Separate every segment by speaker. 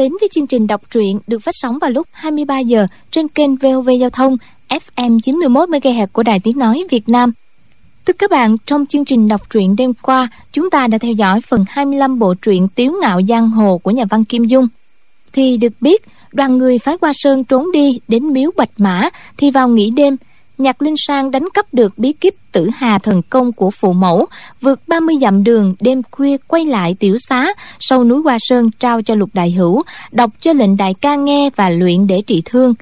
Speaker 1: đến với chương trình đọc truyện được phát sóng vào lúc 23 giờ trên kênh VOV Giao thông FM 91 MHz của Đài Tiếng nói Việt Nam. Thưa các bạn, trong chương trình đọc truyện đêm qua, chúng ta đã theo dõi phần 25 bộ truyện Tiếu ngạo giang hồ của nhà văn Kim Dung. Thì được biết, đoàn người phái qua sơn trốn đi đến miếu Bạch Mã thì vào nghỉ đêm, Nhạc Linh Sang đánh cắp được bí kíp tử hà thần công của phụ mẫu, vượt 30 dặm đường đêm khuya quay lại tiểu xá sau núi Hoa Sơn trao cho Lục Đại Hữu, đọc cho lệnh đại ca nghe và luyện để trị thương.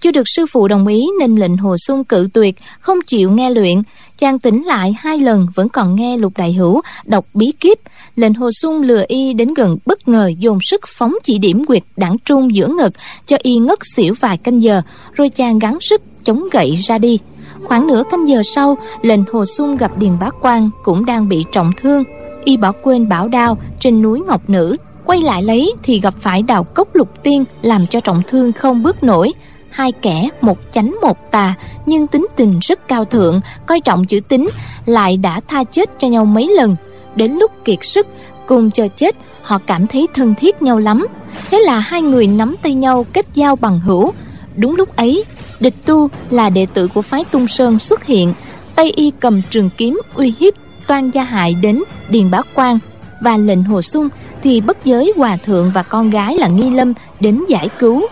Speaker 1: Chưa được sư phụ đồng ý nên lệnh Hồ Xuân cự tuyệt, không chịu nghe luyện. Chàng tỉnh lại hai lần vẫn còn nghe Lục Đại Hữu đọc bí kíp. Lệnh Hồ Xuân lừa y đến gần bất ngờ dồn sức phóng chỉ điểm quyệt đảng trung giữa ngực cho y ngất xỉu vài canh giờ, rồi chàng gắng sức chống gậy ra đi. Khoảng nửa canh giờ sau, lệnh Hồ Xuân gặp Điền Bá Quang cũng đang bị trọng thương. Y bỏ quên bảo đao trên núi Ngọc Nữ. Quay lại lấy thì gặp phải đào cốc lục tiên làm cho trọng thương không bước nổi. Hai kẻ, một chánh một tà, nhưng tính tình rất cao thượng, coi trọng chữ tính, lại đã tha chết cho nhau mấy lần. Đến lúc kiệt sức, cùng chờ chết, họ cảm thấy thân thiết nhau lắm. Thế là hai người nắm tay nhau kết giao bằng hữu. Đúng lúc ấy, Địch Tu là đệ tử của phái Tung Sơn xuất hiện, Tây Y cầm trường kiếm uy hiếp toan gia hại đến Điền Bá Quang và lệnh Hồ Xuân thì bất giới hòa thượng và con gái là Nghi Lâm đến giải cứu.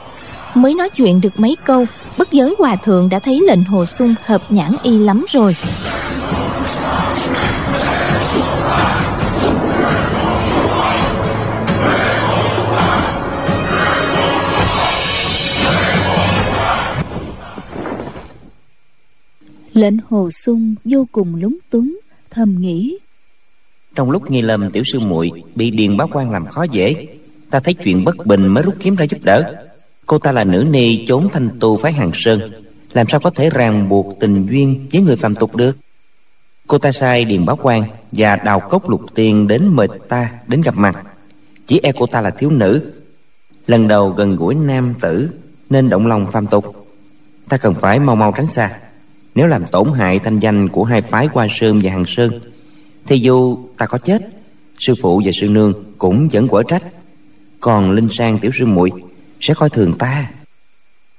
Speaker 1: Mới nói chuyện được mấy câu, bất giới hòa thượng đã thấy lệnh Hồ Xuân hợp nhãn y lắm rồi.
Speaker 2: Lệnh hồ sung vô cùng lúng túng, Thầm nghĩ.
Speaker 3: Trong lúc nghi lầm, tiểu sư muội Bị điền báo quan làm khó dễ, Ta thấy chuyện bất bình mới rút kiếm ra giúp đỡ. Cô ta là nữ ni trốn thanh tu phái hàng sơn, Làm sao có thể ràng buộc tình duyên với người phàm tục được? Cô ta sai điền báo quan Và đào cốc lục tiên đến mời ta, đến gặp mặt. Chỉ e cô ta là thiếu nữ. Lần đầu gần gũi nam tử, Nên động lòng phàm tục. Ta cần phải mau mau tránh xa nếu làm tổn hại thanh danh của hai phái Hoa Sơn và Hằng Sơn, Thì dù ta có chết, Sư phụ và sư nương cũng vẫn quở trách. Còn Linh Sang tiểu sư muội Sẽ coi thường ta.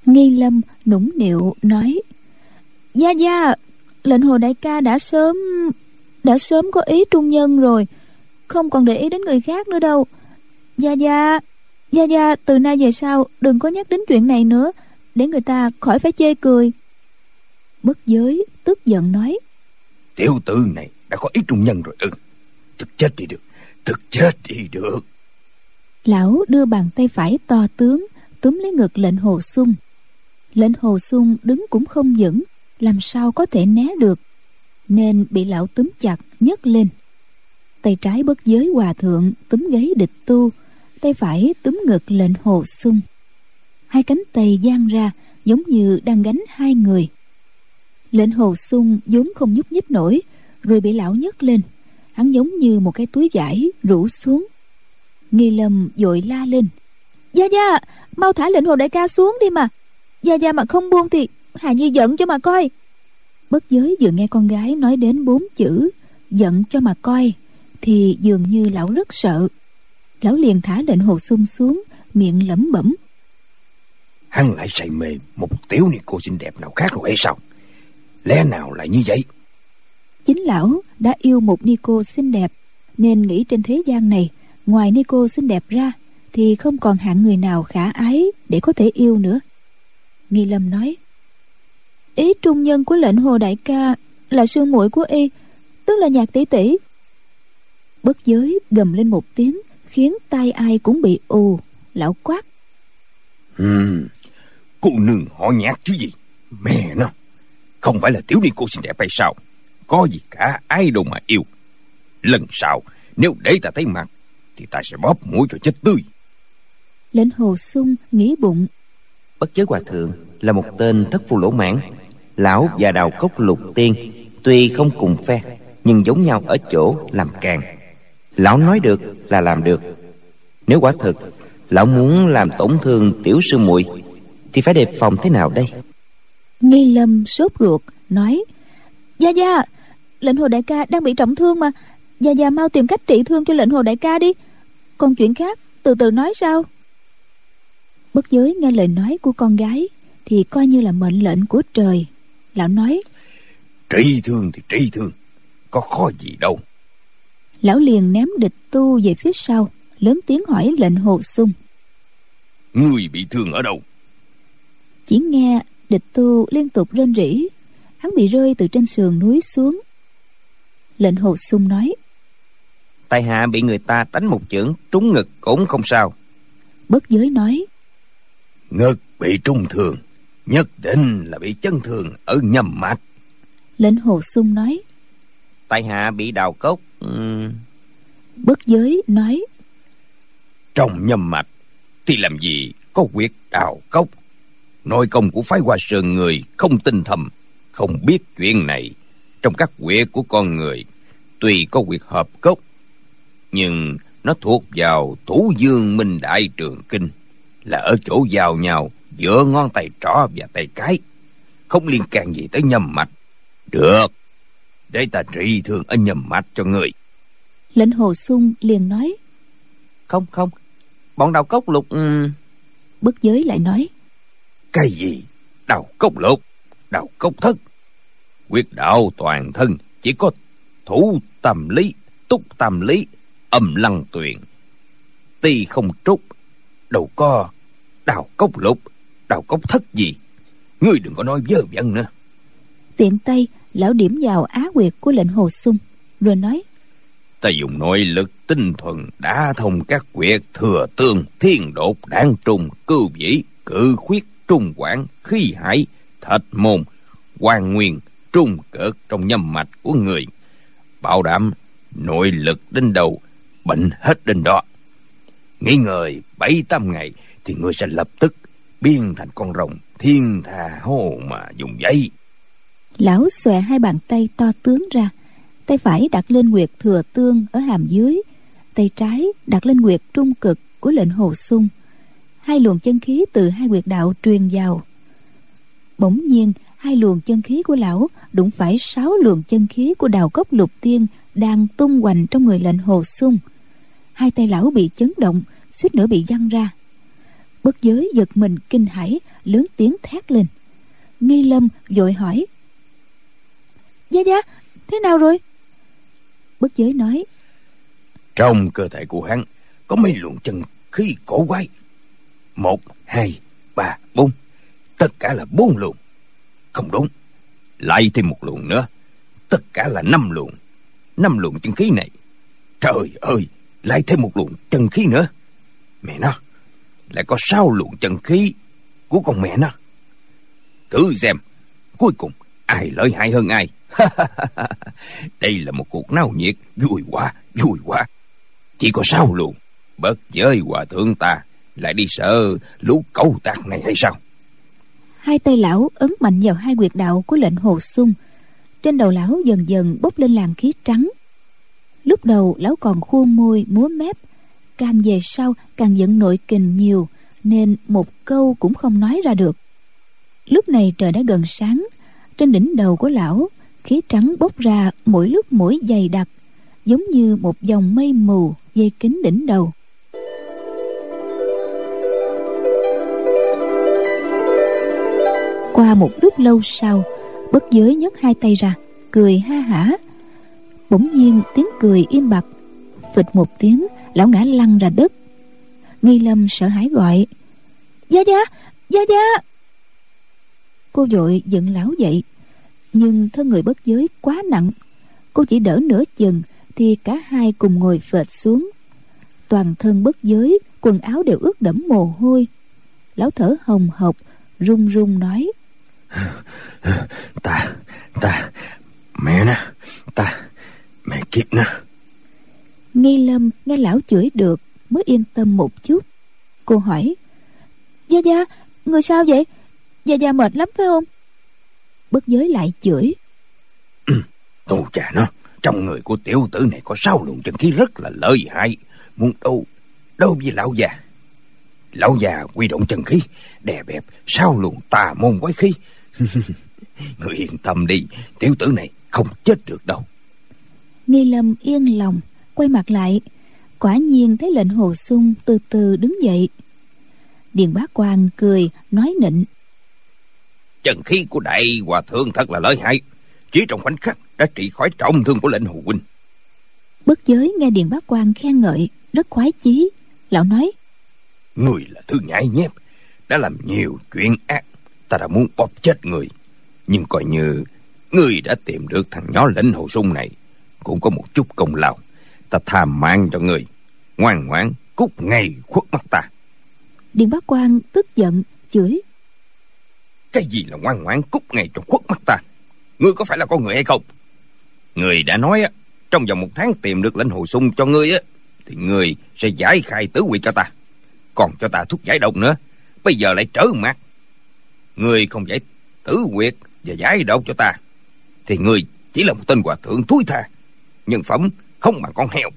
Speaker 2: Nghi Lâm nũng nịu nói, Gia Gia, Lệnh hồ đại ca đã sớm Đã sớm có ý trung nhân rồi, Không còn để ý đến người khác nữa đâu. Gia Gia Gia Gia, từ nay về sau Đừng có nhắc đến chuyện này nữa, Để người ta khỏi phải chê cười bất giới tức giận nói.
Speaker 4: Tiểu tử này đã có ý trung nhân rồi. Ừ, thực chết đi được thực chết đi được.
Speaker 2: Lão đưa bàn tay phải to tướng túm lấy ngực lệnh hồ sung. Lệnh hồ sung đứng cũng không vững làm sao có thể né được nên bị lão túm chặt nhấc lên. Tay trái bất giới hòa thượng túm gáy địch tu tay phải túm ngực lệnh hồ sung. Hai cánh tay giang ra giống như đang gánh hai người lệnh hồ sung vốn không nhúc nhích nổi rồi bị lão nhấc lên. Hắn giống như một cái túi vải rủ xuống. Nghi lâm vội la lên. Gia gia mau thả lệnh hồ đại ca xuống đi mà. Gia gia mà không buông thì hà nhi giận cho mà coi. Bất giới vừa nghe con gái nói đến bốn chữ giận cho mà coi thì dường như lão rất sợ. Lão liền thả lệnh hồ sung xuống miệng lẩm bẩm.
Speaker 4: Hắn lại say mê một tiểu ni cô xinh đẹp nào khác rồi hay sao lẽ nào lại như vậy?
Speaker 2: Chính lão đã yêu một ni cô xinh đẹp nên nghĩ trên thế gian này ngoài ni cô xinh đẹp ra thì không còn hạng người nào khả ái để có thể yêu nữa. Nghi lâm nói ý trung nhân của lệnh hồ đại ca là sư muội của y tức là nhạc tỷ tỷ. Bất giới gầm lên một tiếng khiến tai ai cũng bị ù lão quát.
Speaker 4: Ừ cô nương họ nhạc chứ gì? Mẹ nó không phải là tiểu ni cô xinh đẹp hay sao? Có gì cả ai đâu mà yêu. Lần sau Nếu để ta thấy mặt Thì ta sẽ bóp mũi cho chết tươi.
Speaker 2: Lệnh hồ sung nghĩ bụng.
Speaker 3: Bất chớ hòa thượng Là một tên thất phu lỗ mãn Lão và đào cốc lục tiên Tuy không cùng phe Nhưng giống nhau ở chỗ làm càng. Lão nói được là làm được. Nếu quả thực Lão muốn làm tổn thương tiểu sư muội Thì phải đề phòng thế nào đây
Speaker 2: nghi lâm sốt ruột nói gia gia lệnh hồ đại ca đang bị trọng thương mà. Gia gia mau tìm cách trị thương cho lệnh hồ đại ca đi. Còn chuyện khác từ từ nói sao bất giới nghe lời nói của con gái thì coi như là mệnh lệnh của trời. Lão nói
Speaker 4: trị thương thì trị thương có khó gì đâu.
Speaker 2: Lão liền ném địch tu về phía sau lớn tiếng hỏi lệnh hồ sung
Speaker 4: người bị thương ở đâu?
Speaker 2: Chỉ nghe địch tu liên tục rên rỉ. Hắn bị rơi từ trên sườn núi xuống. Lệnh hồ sung nói
Speaker 3: tại hạ bị người ta đánh một chưởng trúng ngực cũng không sao.
Speaker 2: Bất giới nói
Speaker 4: ngực bị trung thường nhất định là bị chấn thương ở nhầm mạch.
Speaker 2: Lệnh hồ sung nói
Speaker 3: tại hạ bị đào cốc uhm...
Speaker 2: bất giới nói
Speaker 4: trong nhầm mạch thì làm gì có quyệt đào cốc nội công của phái hoa sơn người không tinh thầm không biết chuyện này. Trong các quyệt của con người tuy có quyệt hợp cốc nhưng nó thuộc vào thủ dương minh đại trường kinh là ở chỗ giao nhau giữa ngón tay trỏ và tay cái. Không liên can gì tới nhầm mạch. Được để ta trị thương ở nhầm mạch cho người.
Speaker 2: Lệnh hồ sung liền nói
Speaker 3: không không bọn đào cốc lục um...
Speaker 2: bất giới lại nói
Speaker 4: cái gì? Đào cốc lục đào cốc thất. Quyết đạo toàn thân chỉ có thủ tâm lý túc tâm lý âm lăng tuyền. Ti không trúc đâu có đào cốc lục đào cốc thất gì. Ngươi đừng có nói vớ vẩn nữa.
Speaker 2: Tiện tay lão điểm vào á quyệt của lệnh hồ sung rồi nói.
Speaker 4: Ta dùng nội lực tinh thuần đã thông các quyệt thừa tương thiên đột đảng trùng cưu vĩ cự khuyết trung quản khí hải, thạch môn quan nguyên, trung cợt trong nhâm mạch của người. Bảo đảm nội lực đến đầu bệnh hết đến đó. Nghỉ ngơi bảy tám ngày thì ngươi sẽ lập tức biến thành con rồng thiên thà hô mà dùng giấy.
Speaker 2: Lão xòe hai bàn tay to tướng ra. Tay phải đặt lên nguyệt thừa tương ở hàm dưới. Tay trái đặt lên nguyệt trung cực của lệnh hồ sung hai luồng chân khí từ hai quyệt đạo truyền vào. Bỗng nhiên, hai luồng chân khí của lão, đụng phải sáu luồng chân khí của đào cốc lục tiên đang tung hoành trong người lệnh hồ sung. Hai tay lão bị chấn động, suýt nữa bị văng ra. Bất giới giật mình kinh hãi, lớn tiếng thét lên. Nghi lâm vội hỏi, gia gia, thế nào rồi? Bất giới nói,
Speaker 4: trong cơ thể của hắn có mấy luồng chân khí cổ quái một, hai, ba, bốn. Tất cả là bốn luồng. Không đúng. Lại thêm một luồng nữa. Tất cả là năm luồng. Năm luồng chân khí này. Trời ơi, lại thêm một luồng chân khí nữa. Mẹ nó, lại có sáu luồng chân khí của con mẹ nó. Thử xem, cuối cùng ai lợi hại hơn ai? Đây là một cuộc náo nhiệt. Vui quá vui quá. Chỉ có sáu luồng. Bất giới hòa thượng ta lại đi sợ lũ cẩu tạc này hay sao?
Speaker 2: Hai tay lão ấn mạnh vào hai quyệt đạo của lệnh hồ sung. Trên đầu lão dần dần bốc lên làn khí trắng. Lúc đầu lão còn khuôn môi múa mép. Càng về sau càng giận nội kình nhiều, nên một câu cũng không nói ra được. Lúc này trời đã gần sáng. Trên đỉnh đầu của lão, khí trắng bốc ra mỗi lúc mỗi dày đặc, giống như một dòng mây mù dây kín đỉnh đầu. Qua một lúc lâu sau, bất giới nhấc hai tay ra, cười ha hả. Bỗng nhiên tiếng cười im bặt, phịch một tiếng, lão ngã lăn ra đất. Nghi lâm sợ hãi gọi, gia gia gia gia! Cô vội dựng lão dậy, nhưng thân người bất giới quá nặng. Cô chỉ đỡ nửa chừng thì cả hai cùng ngồi phệt xuống. Toàn thân bất giới, quần áo đều ướt đẫm mồ hôi. Lão thở hồng hộc, run run nói
Speaker 4: ta ta mẹ nè. Ta mẹ kiếp nè.
Speaker 2: Nghi lâm nghe lão chửi được mới yên tâm một chút. Cô hỏi gia gia người sao vậy? Gia gia mệt lắm phải không? Bất giới lại chửi
Speaker 4: Tô cha nó Trong người của tiểu tử này có sáu luồng chân khí rất là lợi hại. Muốn đâu Đâu với lão già? Lão già quy động chân khí Đè bẹp sáu luồng tà môn quái khí Người yên tâm đi Tiểu tử này không chết được đâu.
Speaker 2: Nghi lâm yên lòng Quay mặt lại. Quả nhiên thấy lệnh hồ sung từ từ đứng dậy. Điền bá quan cười nói nịnh.
Speaker 4: Chân khí của đại hòa thượng thật là lợi hại. Chỉ trong khoảnh khắc đã trị khỏi trọng thương của lệnh hồ huynh.
Speaker 2: Bất giới nghe điền bá quan khen ngợi rất khoái chí. Lão nói
Speaker 4: người là thứ nhãi nhép đã làm nhiều chuyện ác ta đã muốn bóp chết người. Nhưng coi như người đã tìm được thằng nhỏ lệnh hồ sung này. Cũng có một chút công lao. Ta tha mạng cho người ngoan ngoãn cút ngay khuất mắt ta.
Speaker 2: Điền bá quan tức giận chửi.
Speaker 4: Cái gì là ngoan ngoãn cút ngay cho khuất mắt ta? Ngươi có phải là con người hay không? Người đã nói á trong vòng một tháng tìm được lệnh hồ sung cho ngươi á thì ngươi sẽ giải khai tứ quyệt cho ta. Còn cho ta thuốc giải độc nữa. Bây giờ lại trở mặt ngươi không giải tứ quyệt và giải độc cho ta thì ngươi chỉ là một tên hòa thượng thúi tha nhân phẩm không bằng con heo.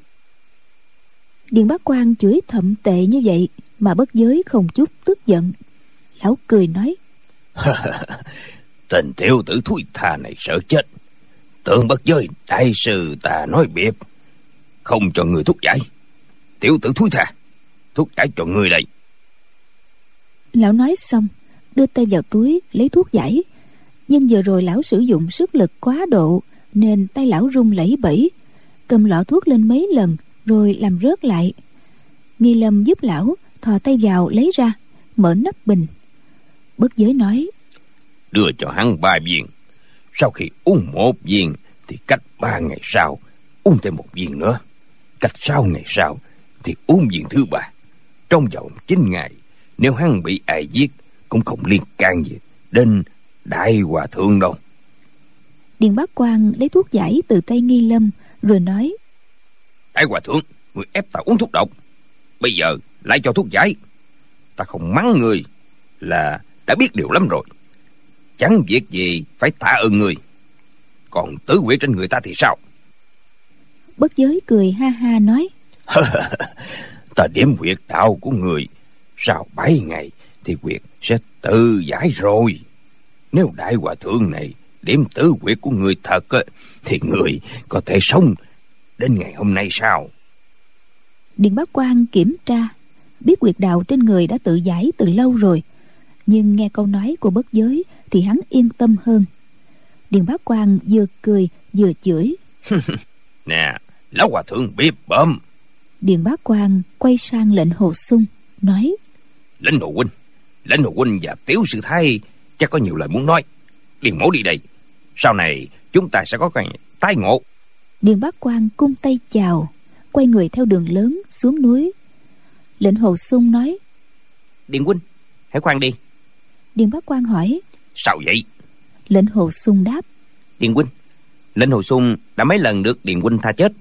Speaker 2: Điền bá quan chửi thậm tệ như vậy mà bất giới không chút tức giận. Lão cười nói
Speaker 4: tên tiểu tử thúi tha này sợ chết. Tưởng bất giới đại sư ta nói biệp không cho người thuốc giải. Tiểu tử thúi tha thuốc giải cho người đây.
Speaker 2: Lão nói xong đưa tay vào túi, lấy thuốc giải. Nhưng vừa rồi lão sử dụng sức lực quá độ, nên tay lão run lẩy bẩy. Cầm lọ thuốc lên mấy lần, rồi làm rớt lại. Nghi lâm giúp lão, thò tay vào lấy ra, mở nắp bình. Bất giới nói,
Speaker 4: đưa cho hắn ba viên. Sau khi uống một viên thì cách ba ngày sau, uống thêm một viên nữa. Cách sau ngày sau thì uống viên thứ ba. Trong vòng chín ngày, nếu hắn bị ai giết cũng không liên can gì đến đại hòa thượng đâu.
Speaker 2: Điền bác quan lấy thuốc giải từ tay nghi lâm rồi nói
Speaker 4: đại hòa thượng người ép ta uống thuốc độc. Bây giờ lại cho thuốc giải. Ta không mắng người là đã biết điều lắm rồi. Chẳng việc gì phải tạ ơn người. Còn tứ quỷ trên người ta thì sao?
Speaker 2: Bất giới cười ha ha nói
Speaker 4: ta điểm quyệt đạo của người sau bảy ngày thì quyệt sẽ tự giải rồi. Nếu đại hòa thượng này điểm tứ quyệt của người thật thì người có thể sống đến ngày hôm nay sao?
Speaker 2: Điền bá quan kiểm tra biết quyệt đạo trên người đã tự giải từ lâu rồi nhưng nghe câu nói của bất giới thì hắn yên tâm hơn. Điền bá quan vừa cười vừa chửi.
Speaker 4: Nè lão hòa thượng biết bơm.
Speaker 2: Điền bá quan quay sang lệnh hồ sung nói
Speaker 4: lệnh hồ huynh lệnh hồ huynh và tiểu sư thái chắc có nhiều lời muốn nói. Điền mổ đi đây. Sau này chúng ta sẽ có cái tái ngộ.
Speaker 2: Điền bá quan cung tay chào quay người theo đường lớn xuống núi. Lệnh hồ sung nói
Speaker 3: điền huynh hãy khoan đi.
Speaker 2: Điền bá quan hỏi
Speaker 4: sao vậy?
Speaker 2: Lệnh hồ sung đáp
Speaker 3: điền huynh lệnh hồ sung đã mấy lần được điền huynh tha chết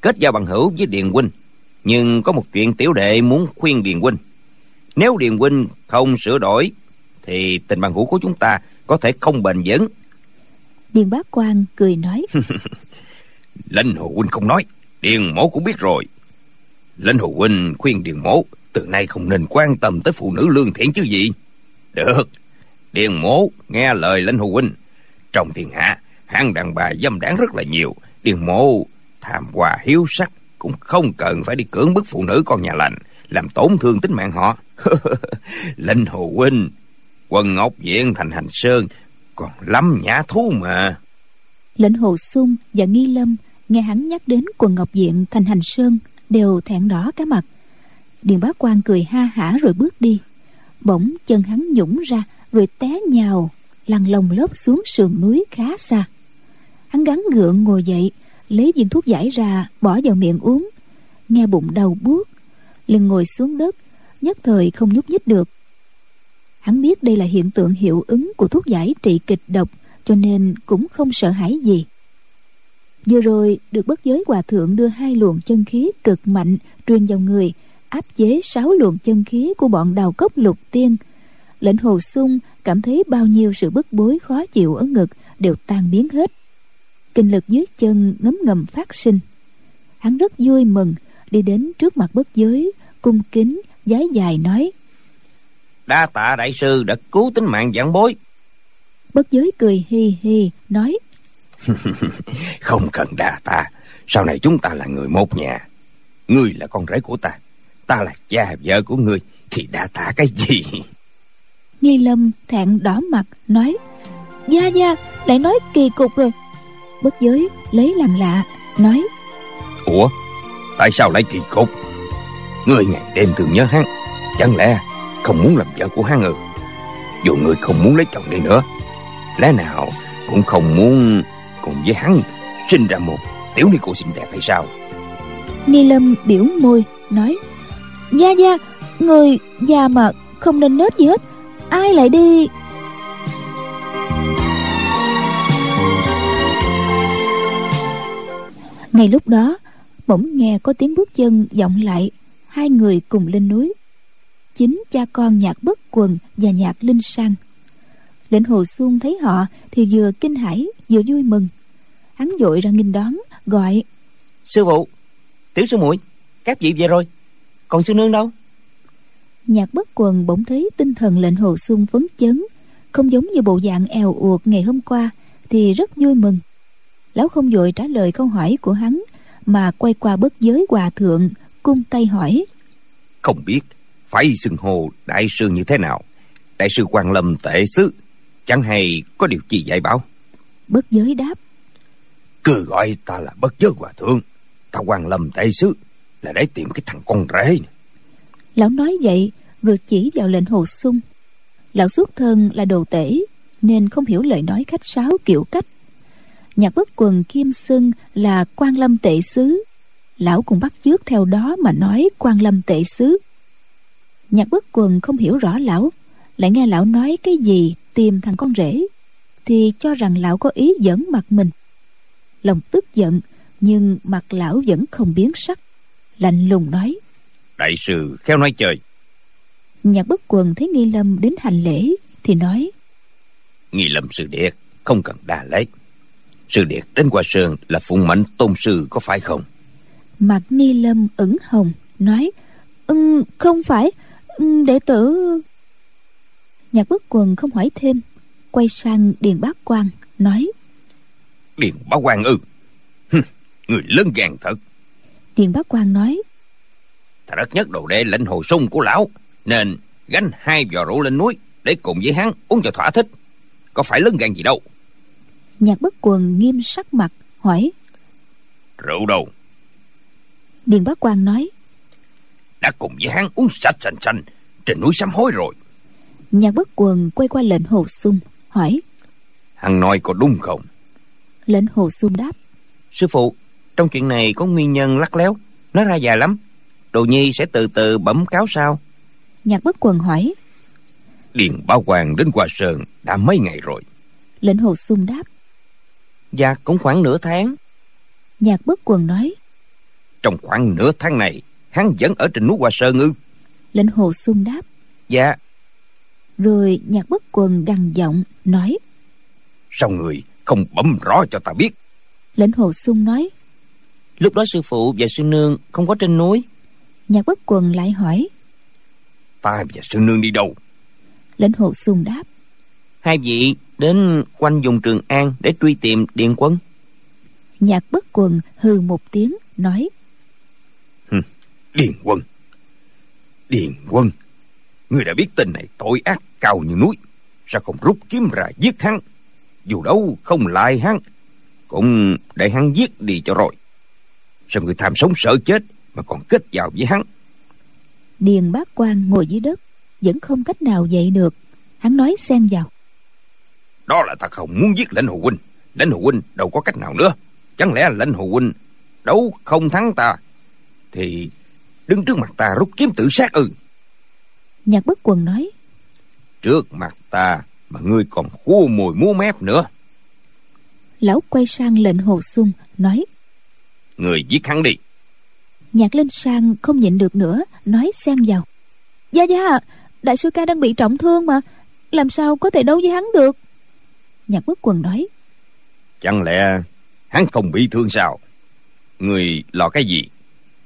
Speaker 3: kết giao bằng hữu với điền huynh. Nhưng có một chuyện tiểu đệ muốn khuyên điền huynh nếu điền huynh không sửa đổi thì tình bằng hữu của chúng ta có thể không bền vững.
Speaker 2: Điền bá quan cười nói.
Speaker 4: Lệnh hồ huynh không nói điền mổ cũng biết rồi. Lệnh hồ huynh khuyên điền mổ từ nay không nên quan tâm tới phụ nữ lương thiện chứ gì. Được điền mổ nghe lời lệnh hồ huynh. Trong thiên hạ hạng đàn bà dâm đảng rất là nhiều. Điền mổ tham hòa hiếu sắc cũng không cần phải đi cưỡng bức phụ nữ con nhà lành làm tổn thương tính mạng họ. Lệnh hồ huynh quân ngọc viện thành hành sơn, còn lắm nhã thú mà.
Speaker 2: Lệnh hồ sung và nghi lâm nghe hắn nhắc đến quần ngọc diện thành hành sơn đều thẹn đỏ cả mặt. Điền bá quan cười ha hả rồi bước đi. Bỗng chân hắn nhũng ra rồi té nhào, lăn lồng lốp xuống sườn núi khá xa. Hắn gắng gượng ngồi dậy, lấy viên thuốc giải ra bỏ vào miệng uống. Nghe bụng đau buốt lưng ngồi xuống đất, nhất thời không nhúc nhích được. Hắn biết đây là hiện tượng hiệu ứng của thuốc giải trị kịch độc, cho nên cũng không sợ hãi gì. Vừa rồi được bất giới hòa thượng đưa hai luồng chân khí cực mạnh truyền vào người, áp chế sáu luồng chân khí của bọn đào cốc lục tiên. Lệnh hồ sung cảm thấy bao nhiêu sự bức bối khó chịu ở ngực đều tan biến hết. Kinh lực dưới chân ngấm ngầm phát sinh. Hắn rất vui mừng đi đến trước mặt bất giới cung kính giái dài nói
Speaker 3: đa tạ đại sư đã cứu tính mạng giảng bối.
Speaker 2: Bất giới cười hi hi nói
Speaker 4: không cần đa tạ sau này chúng ta là người một nhà. Ngươi là con rể của ta ta là cha vợ của ngươi Thì đã tạ cái gì?
Speaker 2: Nghi lâm thẹn đỏ mặt nói gia gia lại nói kỳ cục rồi. Bất giới lấy làm lạ nói
Speaker 4: ủa tại sao lại kỳ cục? Ngươi ngày đêm thường nhớ hắn. Chẳng lẽ không muốn làm vợ của hắn ư? Dù ngươi không muốn lấy chồng đi nữa, lẽ nào cũng không muốn cùng với hắn sinh ra một tiểu ni cô xinh đẹp hay sao?
Speaker 2: Ni lâm biểu môi, nói, gia gia, người già mà không nên nết gì hết. Ai lại đi? Ngay lúc đó bỗng nghe có tiếng bước chân vọng lại hai người cùng lên núi. Chính cha con nhạc bất quần và nhạc linh sang. Lệnh hồ xuân thấy họ thì vừa kinh hãi vừa vui mừng. Hắn vội ra nghinh đón gọi
Speaker 3: sư phụ tiểu sư muội các vị về rồi còn sư nương đâu?
Speaker 2: Nhạc bất quần bỗng thấy tinh thần lệnh hồ xuân phấn chấn không giống như bộ dạng èo uột ngày hôm qua thì rất vui mừng. Lão không vội trả lời câu hỏi của hắn mà quay qua bất giới hòa thượng cung tay hỏi.
Speaker 4: Không biết phải xưng hô đại sư như thế nào. Đại sư quan lâm tệ xứ chẳng hay có điều gì dạy bảo?
Speaker 2: Bất giới đáp.
Speaker 4: Cứ gọi ta là bất giới hòa thượng ta quan lâm tệ xứ là để tìm cái thằng con rể này.
Speaker 2: lão nói vậy rồi chỉ vào lệnh hồ sung. Lão xuất thân là đồ tể nên không hiểu lời nói khách sáo kiểu cách nhạc bất quần kim xưng là quan lâm tệ xứ. Lão cũng bắt chước theo đó mà nói quan lâm tệ xứ. Nhạc bất quần không hiểu rõ lão lại nghe lão nói cái gì tìm thằng con rể thì cho rằng lão có ý dẫn mặt mình. Lòng tức giận nhưng mặt lão vẫn không biến sắc lạnh lùng nói.
Speaker 4: Đại sư khéo nói chơi.
Speaker 2: Nhạc bất quần thấy nghi lâm đến hành lễ thì nói.
Speaker 4: Nghi lâm sư điệt không cần đa lễ sư điệt đến qua sơn là phụng mệnh tôn sư có phải không?
Speaker 2: Mặt nghi lâm ửng hồng nói ừ, không phải. Ừ, đệ tử nhạc bất quần không hỏi thêm quay sang điền bác quan nói
Speaker 4: điền bá quan ư? Người lớn gan thật.
Speaker 2: Điền bác quan nói
Speaker 4: ta rất nhất đồ đệ lệnh hồ sung của lão nên gánh hai vò rượu lên núi để cùng với hắn uống cho thỏa thích. Có phải lớn gan gì đâu
Speaker 2: nhạc bất quần nghiêm sắc mặt hỏi.
Speaker 4: Rượu đâu?
Speaker 2: Điền bá quan nói.
Speaker 4: Đã cùng với hắn uống sạch sành sành trên núi sám hối rồi.
Speaker 2: Nhạc bất quần quay qua lệnh hồ sung hỏi.
Speaker 4: Hắn nói có đúng không?
Speaker 2: Lệnh hồ sung đáp.
Speaker 3: Sư phụ trong chuyện này có nguyên nhân lắc léo nói ra dài lắm. Đồ nhi sẽ từ từ bẩm cáo sao
Speaker 2: nhạc bất quần hỏi.
Speaker 4: Điền bảo hoàng đến qua sơn đã mấy ngày rồi.
Speaker 2: Lệnh hồ sung đáp
Speaker 3: dạ cũng khoảng nửa tháng.
Speaker 2: Nhạc bất quần nói
Speaker 4: trong khoảng nửa tháng này hắn vẫn ở trên núi hoa sơn ư?
Speaker 2: Lệnh hồ sung đáp
Speaker 3: dạ.
Speaker 2: Rồi nhạc bất quần gằn giọng nói
Speaker 4: sao người không bấm rõ cho ta biết?
Speaker 2: Lệnh hồ sung nói
Speaker 3: lúc đó sư phụ và sư nương không có trên núi.
Speaker 2: Nhạc bất quần lại hỏi
Speaker 4: ta và sư nương đi đâu?
Speaker 2: Lệnh hồ sung đáp
Speaker 3: hai vị đến quanh vùng trường an để truy tìm điện quân.
Speaker 2: Nhạc bất quần hừ một tiếng nói.
Speaker 4: Điền quân. Điền quân ngươi đã biết tình này tội ác cao như núi. Sao không rút kiếm ra giết hắn? Dù đâu không lại hắn cũng để hắn giết đi cho rồi. Sao người tham sống sợ chết mà còn kết giao với hắn?
Speaker 2: Điền bác quan ngồi dưới đất vẫn không cách nào dậy được. Hắn nói xen vào
Speaker 4: đó là ta không muốn giết lãnh hồ huynh. Lãnh hồ huynh đâu có cách nào nữa. Chẳng lẽ lãnh hồ huynh đấu không thắng ta? Thì đứng trước mặt ta rút kiếm tự sát ư.
Speaker 2: Nhạc bất quần nói.
Speaker 4: Trước mặt ta mà ngươi còn khua mồi múa mép nữa.
Speaker 2: Lão quay sang lệnh hồ sung nói.
Speaker 4: Người giết hắn đi.
Speaker 2: Nhạc linh sang không nhịn được nữa nói xen vào. Gia gia đại sư ca đang bị trọng thương mà. Làm sao có thể đấu với hắn được nhạc bất quần nói.
Speaker 4: Chẳng lẽ hắn không bị thương sao? Người lo cái gì?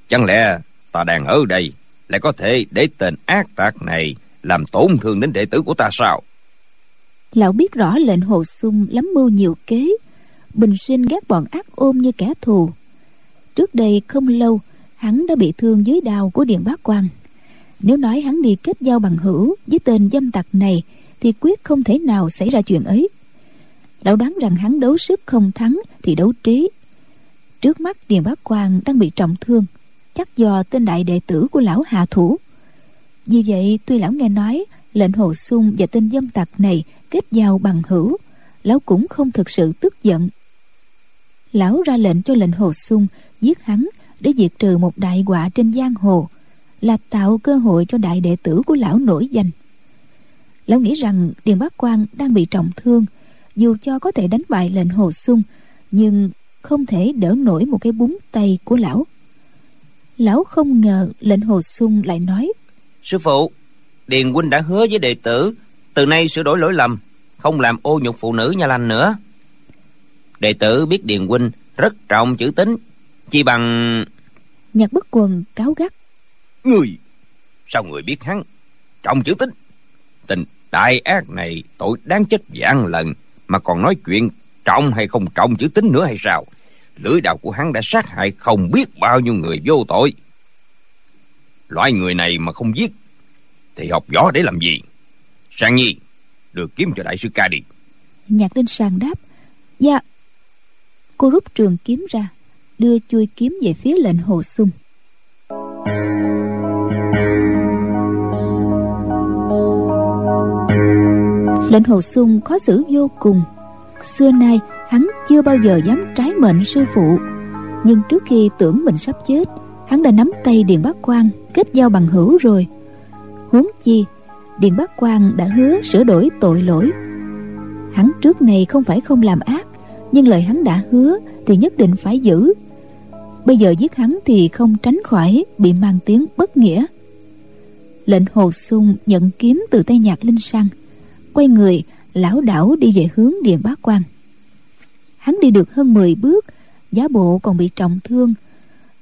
Speaker 4: Chẳng lẽ ta đang ở đây lại có thể để tên ác tặc này làm tổn thương đến đệ tử của ta sao?
Speaker 2: Lão biết rõ lệnh hồ sung lắm mưu nhiều kế. Bình sinh ghét bọn ác ôm như kẻ thù. Trước đây không lâu hắn đã bị thương dưới đao của điện bác quan nếu nói hắn đi kết giao bằng hữu với tên dâm tặc này thì quyết không thể nào xảy ra chuyện ấy lão đoán rằng hắn đấu sức không thắng thì đấu trí. Trước mắt điền bá quan đang bị trọng thương, chắc do tên đại đệ tử của lão hạ thủ. Vì vậy, tuy lão nghe nói lệnh hồ sung và tên dâm tặc này kết giao bằng hữu, lão cũng không thực sự tức giận. Lão ra lệnh cho lệnh hồ sung giết hắn để diệt trừ một đại họa trên giang hồ, là tạo cơ hội cho đại đệ tử của lão nổi danh. Lão nghĩ rằng điền bác quan đang bị trọng thương dù cho có thể đánh bại lệnh hồ sung nhưng không thể đỡ nổi một cái búng tay của lão. Lão không ngờ lệnh hồ sung lại nói
Speaker 3: sư phụ điền huynh đã hứa với đệ tử từ nay sửa đổi lỗi lầm không làm ô nhục phụ nữ nhà lành nữa. Đệ tử biết điền huynh rất trọng chữ tính chi bằng
Speaker 2: nhạc bất quần cáo gắt
Speaker 4: người sao người biết hắn trọng chữ tính tình đại ác này tội đáng chết vạn lần mà còn nói chuyện trọng hay không trọng chữ tính nữa hay sao? Lưỡi đạo của hắn đã sát hại không biết bao nhiêu người vô tội. Loại người này mà không giết, thì học võ để làm gì? Sang nhi được kiếm cho đại sư ca đi.
Speaker 2: Nhạc linh sàng đáp dạ. Cô rút trường kiếm ra, đưa chui kiếm về phía lệnh hồ sung. Lệnh hồ sung khó xử vô cùng. Xưa nay, hắn chưa bao giờ dám trái mệnh sư phụ. Nhưng trước khi tưởng mình sắp chết, hắn đã nắm tay điền bác quan kết giao bằng hữu rồi. Huống chi điền bác quan đã hứa sửa đổi tội lỗi. Hắn trước này không phải không làm ác, nhưng lời hắn đã hứa thì nhất định phải giữ. Bây giờ giết hắn thì không tránh khỏi bị mang tiếng bất nghĩa. Lệnh hồ sung nhận kiếm từ tay nhạc linh sang quay người, lão đảo đi về hướng điện bá quan. Hắn đi được hơn 10 bước giá bộ còn bị trọng thương.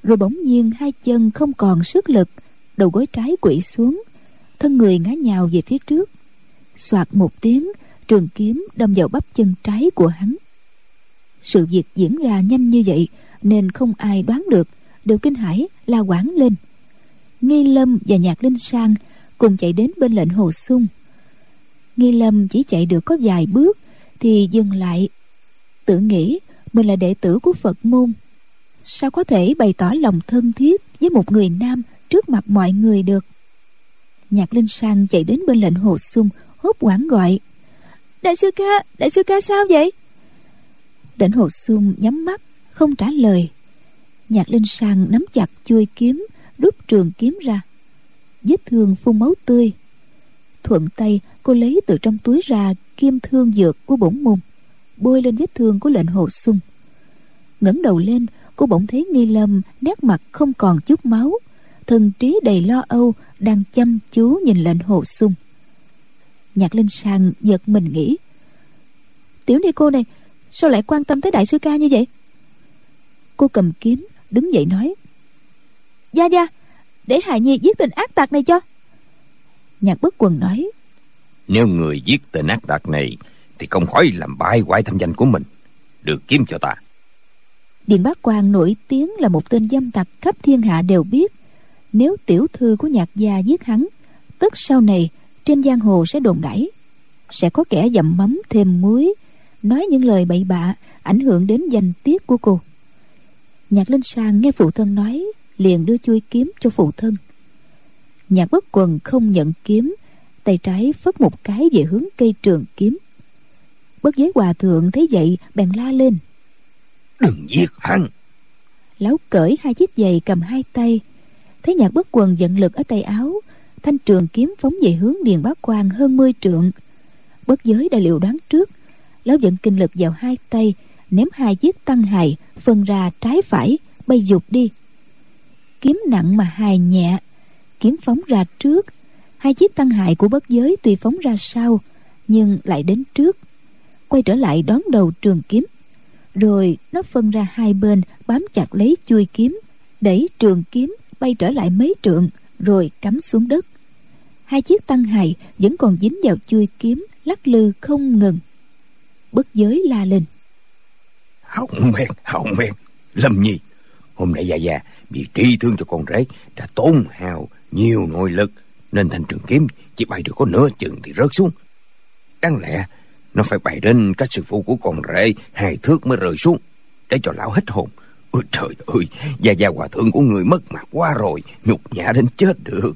Speaker 2: Rồi bỗng nhiên hai chân không còn sức lực, đầu gối trái quỵ xuống, thân người ngã nhào về phía trước. Soạt một tiếng, trường kiếm đâm vào bắp chân trái của hắn. Sự việc diễn ra nhanh như vậy nên không ai đoán được, đều kinh hãi la quảng lên. Nghi lâm và nhạc linh sang cùng chạy đến bên lệnh hồ sung nghi lâm chỉ chạy được có vài bước, thì dừng lại. Tự nghĩ mình là đệ tử của phật môn, sao có thể bày tỏ lòng thân thiết với một người nam trước mặt mọi người được? Nhạc linh sang chạy đến bên lệnh hồ sung, hốt quảng gọi, đại sư ca, đại sư ca sao vậy? Lệnh hồ sung nhắm mắt, không trả lời. Nhạc linh sang nắm chặt chuôi kiếm, rút trường kiếm ra, vết thương phun máu tươi. Thuận tay cô lấy từ trong túi ra kim thương dược của bổn môn, bôi lên vết thương của lệnh hồ sung. Ngẩng đầu lên, cô bỗng thấy nghi lâm nét mặt không còn chút máu thần trí đầy lo âu, đang chăm chú nhìn lệnh hồ sung. Nhạc linh sang giật mình nghĩ, tiểu ni cô này, sao lại quan tâm tới đại sư ca như vậy? Cô cầm kiếm, đứng dậy nói, gia gia, để hài nhi giết tên ác tặc này cho. Nhạc bất quần nói
Speaker 4: nếu người giết tên ác tặc này, thì không khỏi làm bại hoại thanh danh của mình. Được kiếm cho ta.
Speaker 2: Điện bác quan nổi tiếng là một tên dâm tặc khắp thiên hạ đều biết. Nếu tiểu thư của nhạc gia giết hắn tất sau này, trên giang hồ sẽ đồn đẩy sẽ có kẻ dầm mắm thêm muối. Nói những lời bậy bạ, ảnh hưởng đến danh tiết của cô. Nhạc linh sang nghe phụ thân nói, liền đưa chui kiếm cho phụ thân. Nhạc bất quần không nhận kiếm tay trái phất một cái về hướng cây trường kiếm. Bất giới hòa thượng thấy vậy bèn la lên.
Speaker 4: Đừng giết hắn.
Speaker 2: Lão cởi hai chiếc giày cầm hai tay. Thấy nhạc bất quần giận lực ở tay áo thanh trường kiếm phóng về hướng điền bá quan hơn mươi trượng. Bất giới đã liệu đoán trước lão dẫn kinh lực vào hai tay ném hai chiếc tăng hài phân ra trái phải bay dục đi. Kiếm nặng mà hài nhẹ kiếm phóng ra trước hai chiếc tăng hại của bất giới tuy phóng ra sau, nhưng lại đến trước. Quay trở lại đón đầu trường kiếm. Rồi nó phân ra hai bên, bám chặt lấy chuôi kiếm, đẩy trường kiếm bay trở lại mấy trượng, rồi cắm xuống đất. Hai chiếc tăng hài vẫn còn dính vào chuôi kiếm, lắc lư không ngừng. Bất giới la lên.
Speaker 4: Hỏng men hỏng men lâm nhi, hôm nay già già bị tri thương cho con rể, đã tốn hào nhiều nội lực. Nên thanh trường kiếm chỉ bay được có nửa chừng thì rớt xuống. Đáng lẽ nó phải bay đến các sư phụ của con rể hai thước mới rơi xuống. Để cho lão hết hồn. Ôi trời ơi, gia gia hòa thượng của người mất mặt quá rồi, nhục nhã đến chết được.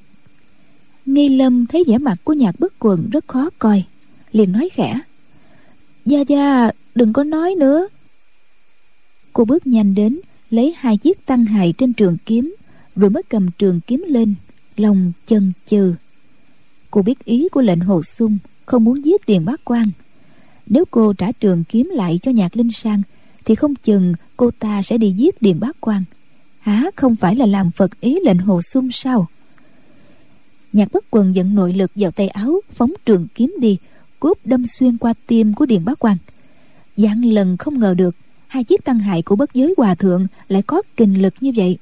Speaker 2: Nghi Lâm thấy vẻ mặt của nhạc bức quần rất khó coi, liền nói khẽ. Gia Gia, đừng có nói nữa. Cô bước nhanh đến, lấy hai chiếc tăng hài trên trường kiếm, rồi mới cầm trường kiếm lên, lòng chân chừ. Cô biết ý của lệnh hồ sung, không muốn giết Điền Bác Quan. Nếu cô trả trường kiếm lại cho nhạc linh sang, thì không chừng cô ta sẽ đi giết Điền Bác Quan. Há không phải là làm phật ý lệnh hồ sung sao? Nhạc bất quần dẫn nội lực vào tay áo, phóng trường kiếm đi, cốt đâm xuyên qua tim của Điền Bác Quan. Dạng lần không ngờ được hai chiếc tăng hại của bất giới hòa thượng lại có kinh lực như vậy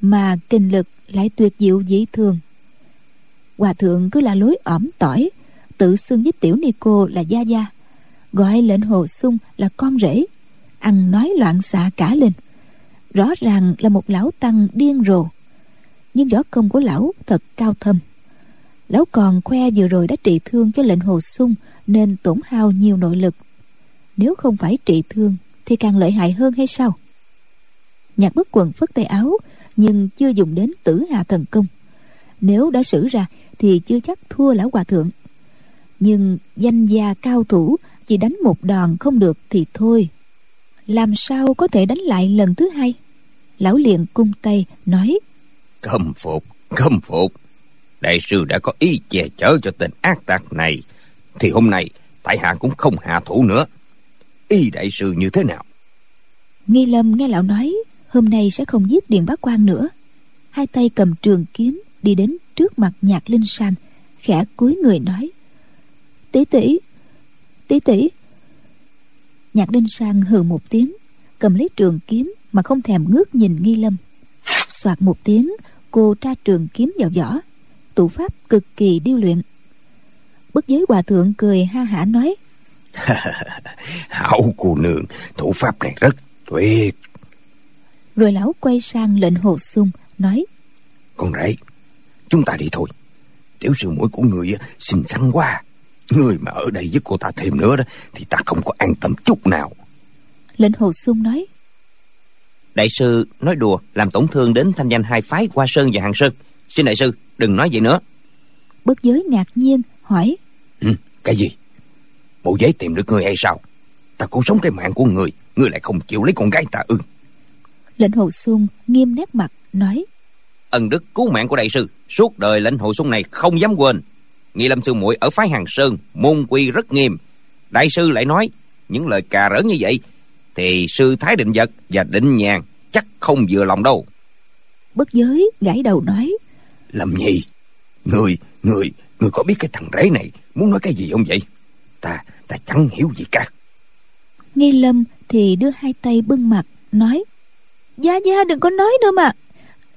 Speaker 2: mà kinh lực lại tuyệt diệu dị thường hòa thượng cứ là lối ỏm tỏi, tự xưng với tiểu ni cô là gia gia, gọi lệnh hồ sung là con rể, ăn nói loạn xạ cả lên. Rõ ràng là một lão tăng điên rồ, nhưng võ công của lão thật cao thâm. Lão còn khoe vừa rồi đã trị thương cho lệnh hồ sung nên tổn hao nhiều nội lực. Nếu không phải trị thương thì càng lợi hại hơn hay sao? Nhạc bất quần phất tay áo nhưng chưa dùng đến tử hạ thần công. Nếu đã xử ra thì chưa chắc thua lão hòa thượng. Nhưng danh gia cao thủ chỉ đánh một đòn không được thì thôi. Làm sao có thể đánh lại lần thứ hai? Lão liền cung tay nói
Speaker 4: khâm phục khâm phục. Đại sư đã có ý che chở cho tên ác tặc này. Thì hôm nay tại hạ cũng không hạ thủ nữa. Y đại sư như thế nào?
Speaker 2: Nghi lâm nghe lão nói hôm nay sẽ không giết điện bác quan nữa. Hai tay cầm trường kiếm đi đến trước mặt nhạc linh san, khẽ cúi người nói, tỷ tỷ tỷ tỷ. Nhạc linh san hừ một tiếng, cầm lấy trường kiếm mà không thèm ngước nhìn nghi lâm. Soạt một tiếng, cô tra trường kiếm vào vỏ, tụ pháp cực kỳ điêu luyện. Bất giới hòa thượng cười ha hả nói,
Speaker 4: hảo cô nương thủ pháp này rất tuyệt
Speaker 2: rồi lão quay sang lệnh hồ sung nói
Speaker 4: con rể chúng ta đi thôi. Tiểu sư muội của người xinh xắn quá. Người mà ở đây với cô ta thêm nữa đó thì ta không có an tâm chút nào.
Speaker 2: Lệnh hồ sung nói
Speaker 3: đại sư nói đùa làm tổn thương đến thanh danh hai phái qua sơn và hàng sơn. Xin đại sư đừng nói vậy nữa.
Speaker 2: Bất giới ngạc nhiên hỏi
Speaker 4: ừ, cái gì? Bộ giấy tìm được người hay sao? Ta cứu sống cái mạng của người người lại không chịu lấy con gái ta ư
Speaker 2: lệnh hồ xuân nghiêm nét mặt nói
Speaker 3: ân đức cứu mạng của đại sư suốt đời lệnh hồ xuân này không dám quên. Nghi lâm sư muội ở phái hàng sơn môn quy rất nghiêm. Đại sư lại nói những lời cà rỡ như vậy thì sư thái định vật và định nhàn chắc không vừa lòng đâu.
Speaker 2: Bất giới gãi đầu nói
Speaker 4: lâm nhi người người người có biết cái thằng rể này muốn nói cái gì không vậy? Ta ta chẳng hiểu gì cả.
Speaker 2: Nghi lâm thì đưa hai tay bưng mặt nói gia gia đừng có nói nữa mà.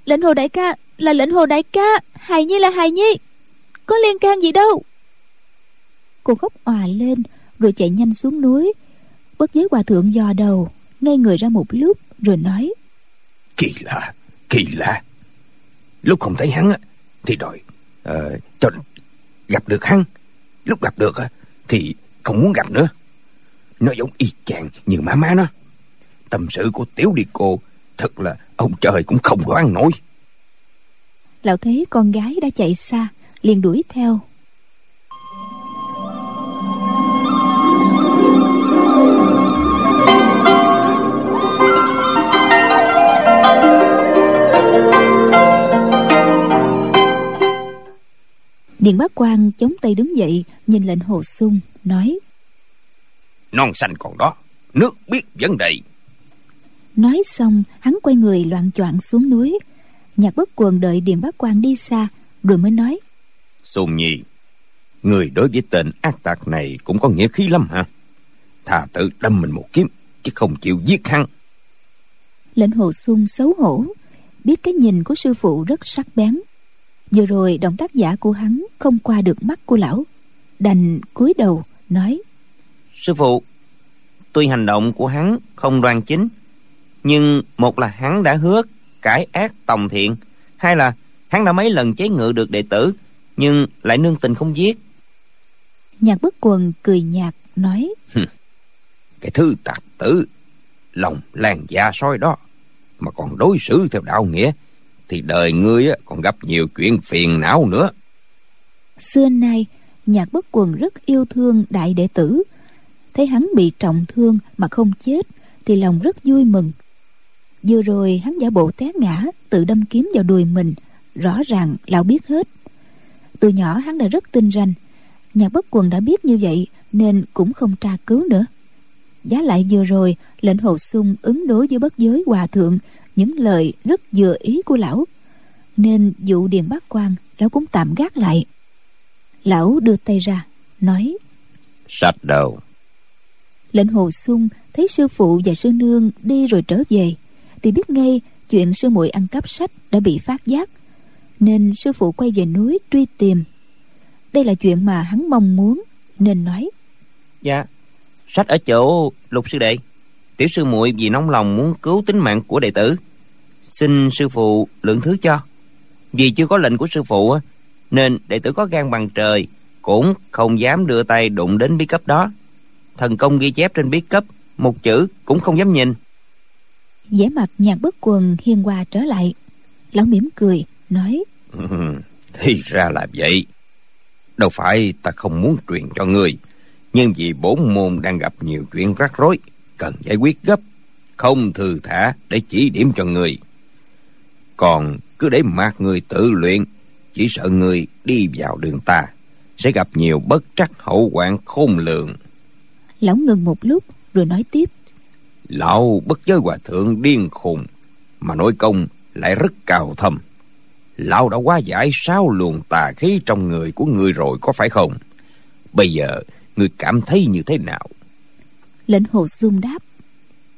Speaker 2: Lệnh hồ đại ca là lệnh hồ đại ca hài nhi là hài nhi. Có liên can gì đâu. Cô khóc òa lên rồi chạy nhanh xuống núi. Bất giới hòa thượng dò đầu ngay người ra một lúc rồi nói.
Speaker 4: Kỳ lạ kỳ lạ. Lúc không thấy hắn thì đòi uh, cho gặp được hắn. Lúc gặp được thì không muốn gặp nữa. Nó giống y chang như má má nó. Tâm sự của tiểu đi cô thật là ông trời cũng không đoán nổi.
Speaker 2: Lão thấy con gái đã chạy xa liền đuổi theo. Điện bác quan chống tay đứng dậy Nhìn lệnh hồ sung Nói
Speaker 4: Non xanh còn đó Nước biết vấn đề
Speaker 2: Nói xong hắn quay người loạn choạng xuống núi. Nhạc bất quần đợi Điện bác quan đi xa Rồi mới nói.
Speaker 4: Sùng nhi Người đối với tên ác tạc này Cũng có nghĩa khí lắm hả? Thà tự đâm mình một kiếm Chứ không chịu giết hắn.
Speaker 2: Lệnh hồ sung xấu hổ. Biết cái nhìn của sư phụ rất sắc bén. Vừa rồi động tác giả của hắn không qua được mắt của lão. Đành cúi đầu nói.
Speaker 3: Sư phụ tuy hành động của hắn không đoan chính nhưng một là hắn đã hứa cải ác tòng thiện hai là hắn đã mấy lần chế ngự được đệ tử nhưng lại nương tình không giết.
Speaker 2: Nhạc bất quần cười nhạt nói
Speaker 4: cái thứ tặc tử lòng làng da soi đó mà còn đối xử theo đạo nghĩa thì đời ngươi còn gặp nhiều chuyện phiền não nữa.
Speaker 2: Xưa nay nhạc bất quần rất yêu thương đại đệ tử. Thấy hắn bị trọng thương mà không chết thì lòng rất vui mừng vừa rồi hắn giả bộ té ngã tự đâm kiếm vào đùi mình. Rõ ràng lão biết hết. Từ nhỏ hắn đã rất tin ranh. Nhạc bất quần đã biết như vậy nên cũng không tra cứu nữa. Giá lại vừa rồi lệnh hồ sung ứng đối với bất giới hòa thượng những lời rất vừa ý của lão. Nên vụ điền bác quan lão cũng tạm gác lại. Lão đưa tay ra nói
Speaker 4: sạch đầu.
Speaker 2: Lệnh hồ sung thấy sư phụ và sư nương đi rồi trở về thì biết ngay chuyện sư muội ăn cắp sách đã bị phát giác, nên sư phụ quay về núi truy tìm. Đây là chuyện mà hắn mong muốn, nên nói.
Speaker 3: Dạ sách ở chỗ lục sư đệ. Tiểu sư muội vì nóng lòng muốn cứu tính mạng của đệ tử, xin sư phụ lượng thứ cho. Vì chưa có lệnh của sư phụ nên đệ tử có gan bằng trời cũng không dám đưa tay đụng đến bí cấp đó. Thần công ghi chép trên bí cấp, một chữ cũng không dám nhìn
Speaker 2: vẻ mặt nhạc bất quần hiền hòa trở lại. Lão mỉm cười nói
Speaker 4: thì ra là vậy. Đâu phải ta không muốn truyền cho người nhưng vì bốn môn đang gặp nhiều chuyện rắc rối cần giải quyết gấp không thư thả để chỉ điểm cho người còn cứ để mặc người tự luyện chỉ sợ người đi vào đường ta sẽ gặp nhiều bất trắc hậu hoạn khôn lường.
Speaker 2: Lão ngừng một lúc rồi nói tiếp
Speaker 4: lão bất giới hòa thượng điên khùng mà nội công lại rất cao thâm. Lão đã quá giải sáu luồng tà khí trong người của người rồi có phải không? Bây giờ người cảm thấy như thế nào?
Speaker 2: Lệnh hồ dung đáp.